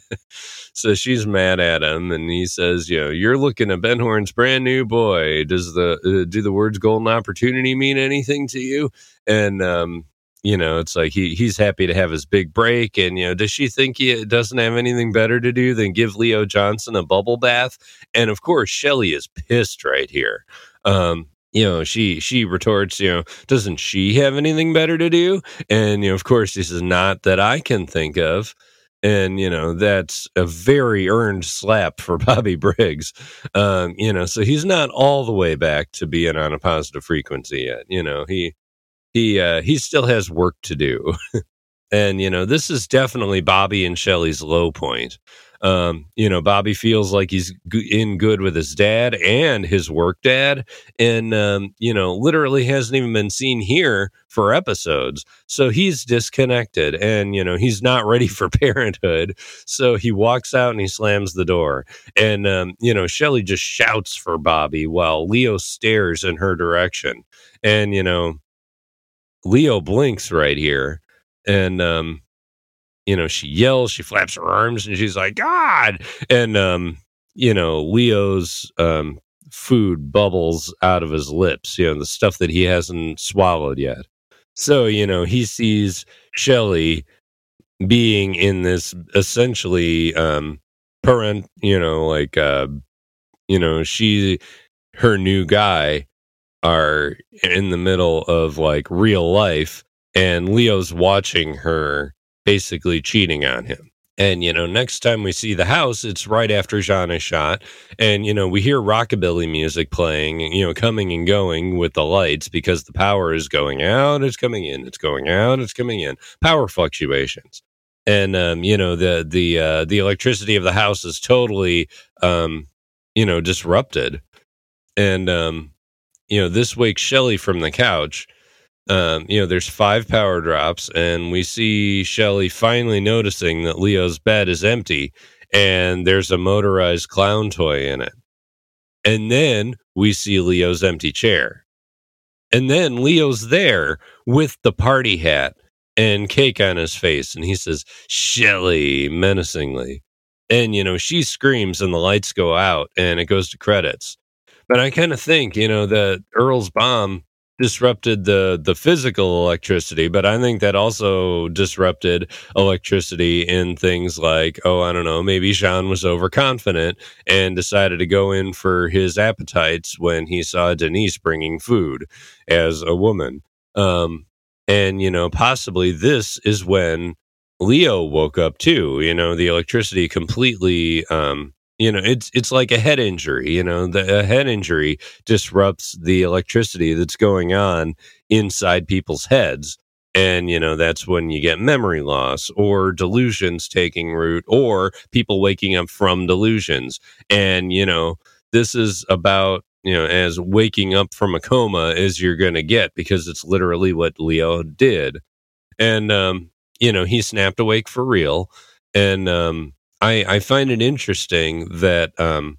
B: so she's mad at him. And he says, You know, you're looking at Ben Horne's brand new boy. Does the, uh, do the words golden opportunity mean anything to you? And, um, you know, it's like he he's happy to have his big break. And, you know, does she think he doesn't have anything better to do than give Leo Johnson a bubble bath? And of course, Shelly is pissed right here. Um, you know, she she retorts, you know, doesn't she have anything better to do? And, you know, of course, this is not that I can think of. And, you know, that's a very earned slap for Bobby Briggs. Um, you know, so he's not all the way back to being on a positive frequency yet. You know, he he uh, he still has work to do. and you know, this is definitely Bobby and Shelly's low point. Um, you know, Bobby feels like he's in good with his dad and his work dad, and um, you know, literally hasn't even been seen here for episodes. So he's disconnected, and you know, he's not ready for parenthood. So he walks out and he slams the door, and um, you know, Shelly just shouts for Bobby while Leo stares in her direction, and you know, Leo blinks right here, and um, you know, she yells, she flaps her arms, and she's like, "God!" And um, you know, Leo's um food bubbles out of his lips. You know, the stuff that he hasn't swallowed yet. So you know, he sees Shelly being in this essentially um parent. You know, like uh, you know, she her new guy are in the middle of like real life and Leo's watching her basically cheating on him. And, you know, next time we see the house, it's right after Jean is shot. And, you know, we hear rockabilly music playing, you know, coming and going with the lights because the power is going out, it's coming in, it's going out, it's coming in. Power fluctuations. And, um, you know, the, the, uh, the electricity of the house is totally, um, you know, disrupted. And, um, you know, this wakes Shelly from the couch. Um, you know, there's five power drops, and we see Shelly finally noticing that Leo's bed is empty and there's a motorized clown toy in it. And then we see Leo's empty chair. And then Leo's there with the party hat and cake on his face. And he says, Shelly, menacingly. And, you know, she screams and the lights go out and it goes to credits. But I kind of think, you know, that Earle's bomb disrupted the the physical electricity but i think that also disrupted electricity in things like oh i don't know maybe Jean was overconfident and decided to go in for his appetites when he saw denise bringing food as a woman. Um and you know possibly this is when leo woke up too you know the electricity completely um you know it's it's like a head injury you know the a head injury disrupts the electricity that's going on inside people's heads. And you know that's when you get memory loss or delusions taking root or people waking up from delusions. And you know this is about you know as waking up from a coma as you're going to get because it's literally what leo did. And um you know he snapped awake for real. And um I, I find it interesting that um,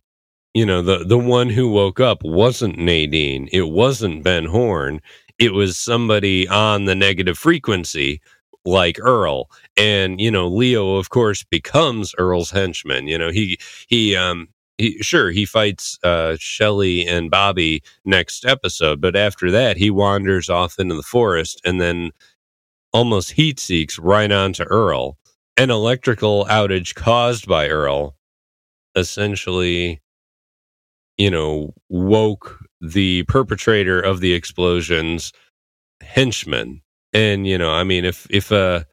B: you know the the one who woke up wasn't Nadine, it wasn't Ben Horne. it was somebody on the negative frequency like Earle, and you know Leo of course becomes Earle's henchman. You know he he um he sure he fights uh Shelly and Bobby next episode, but after that he wanders off into the forest and then almost heat seeks right onto Earle an electrical outage caused by Earle essentially, you know, woke the perpetrator of the explosions henchman. And, you know, I mean, if, if a,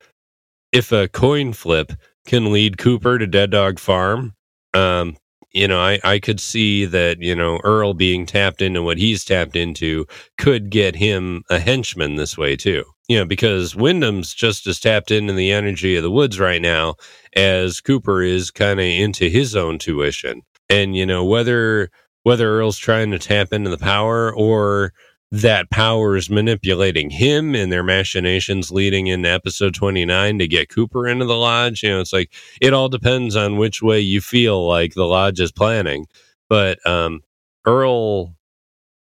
B: if a coin flip can lead Cooper to Dead Dog Farm, um, you know, I, I could see that, you know, Earle being tapped into what he's tapped into could get him a henchman this way too. You know, because Windom's just as tapped into the energy of the woods right now as Cooper is kind of into his own tuition. And, you know, whether whether Earle's trying to tap into the power or that power is manipulating him and their machinations leading into episode 29 to get Cooper into the lodge. You know, it's like it all depends on which way you feel like the lodge is planning. But um, Earle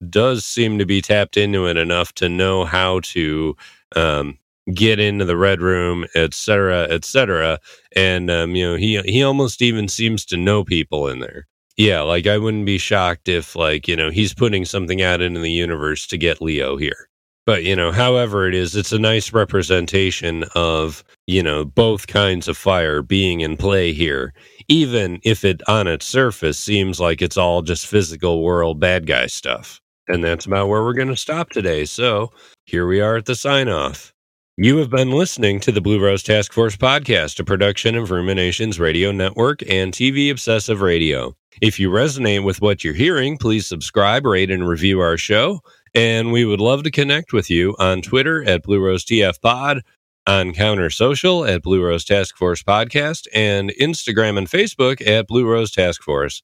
B: does seem to be tapped into it enough to know how to um, get into the red room, et cetera, et cetera. And um, you know, he he almost even seems to know people in there yeah, like I wouldn't be shocked if like, you know, he's putting something out into the universe to get Leo here. But, you know, however it is, it's a nice representation of, you know, both kinds of fire being in play here, even if it on its surface seems like it's all just physical world bad guy stuff. And that's about where we're going to stop today. So here we are at the sign off. You have been listening to the Blue Rose Task Force podcast, a production of Ruminations Radio Network and TV Obsessive Radio. If you resonate with what you're hearing, please subscribe, rate, and review our show. And we would love to connect with you on Twitter at Blue Rose TF Pod, on Counter Social at Blue Rose Task Force Podcast, and Instagram and Facebook at Blue Rose Task Force.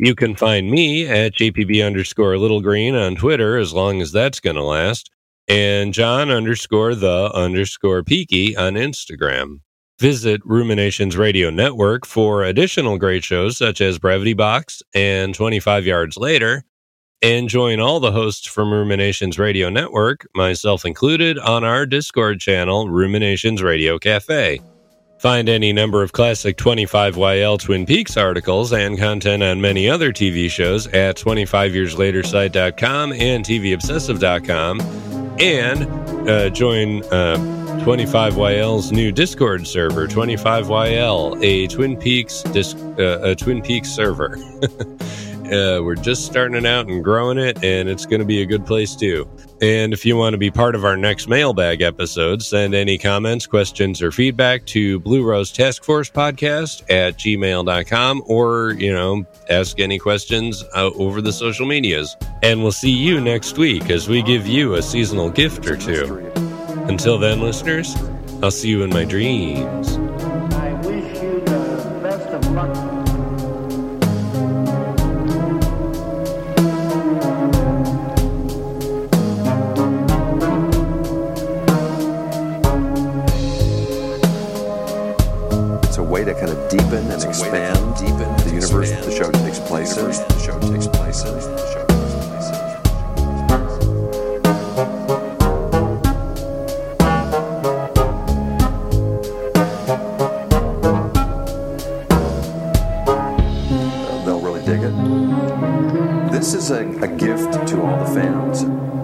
B: You can find me at JPB underscore Little Green on Twitter as long as that's going to last and John underscore the underscore Peaky on Instagram. Visit Ruminations Radio Network for additional great shows such as Brevity Box and 25 Yards Later, and join all the hosts from Ruminations Radio Network, myself included, on our Discord channel, Ruminations Radio Cafe. Find any number of classic 25YL Twin Peaks articles and content on many other TV shows at 25yearslatersite.com and TVObsessive.com and uh, join uh, 25YL's new Discord server, 25YL, a Twin Peaks disc, uh, a Twin Peaks server. Uh, we're just starting it out and growing it, and it's going to be a good place too. And if you want to be part of our next mailbag episode, send any comments, questions, or feedback to Blue Rose Task Force Podcast at gmail.com or, you know, ask any questions uh, over the social medias. And we'll see you next week as we give you a seasonal gift or two. Until then, listeners, I'll see you in my dreams.
D: to kind of deepen and expand deepen the universe the show takes place in. The show takes place. This is a, a gift to all the fans.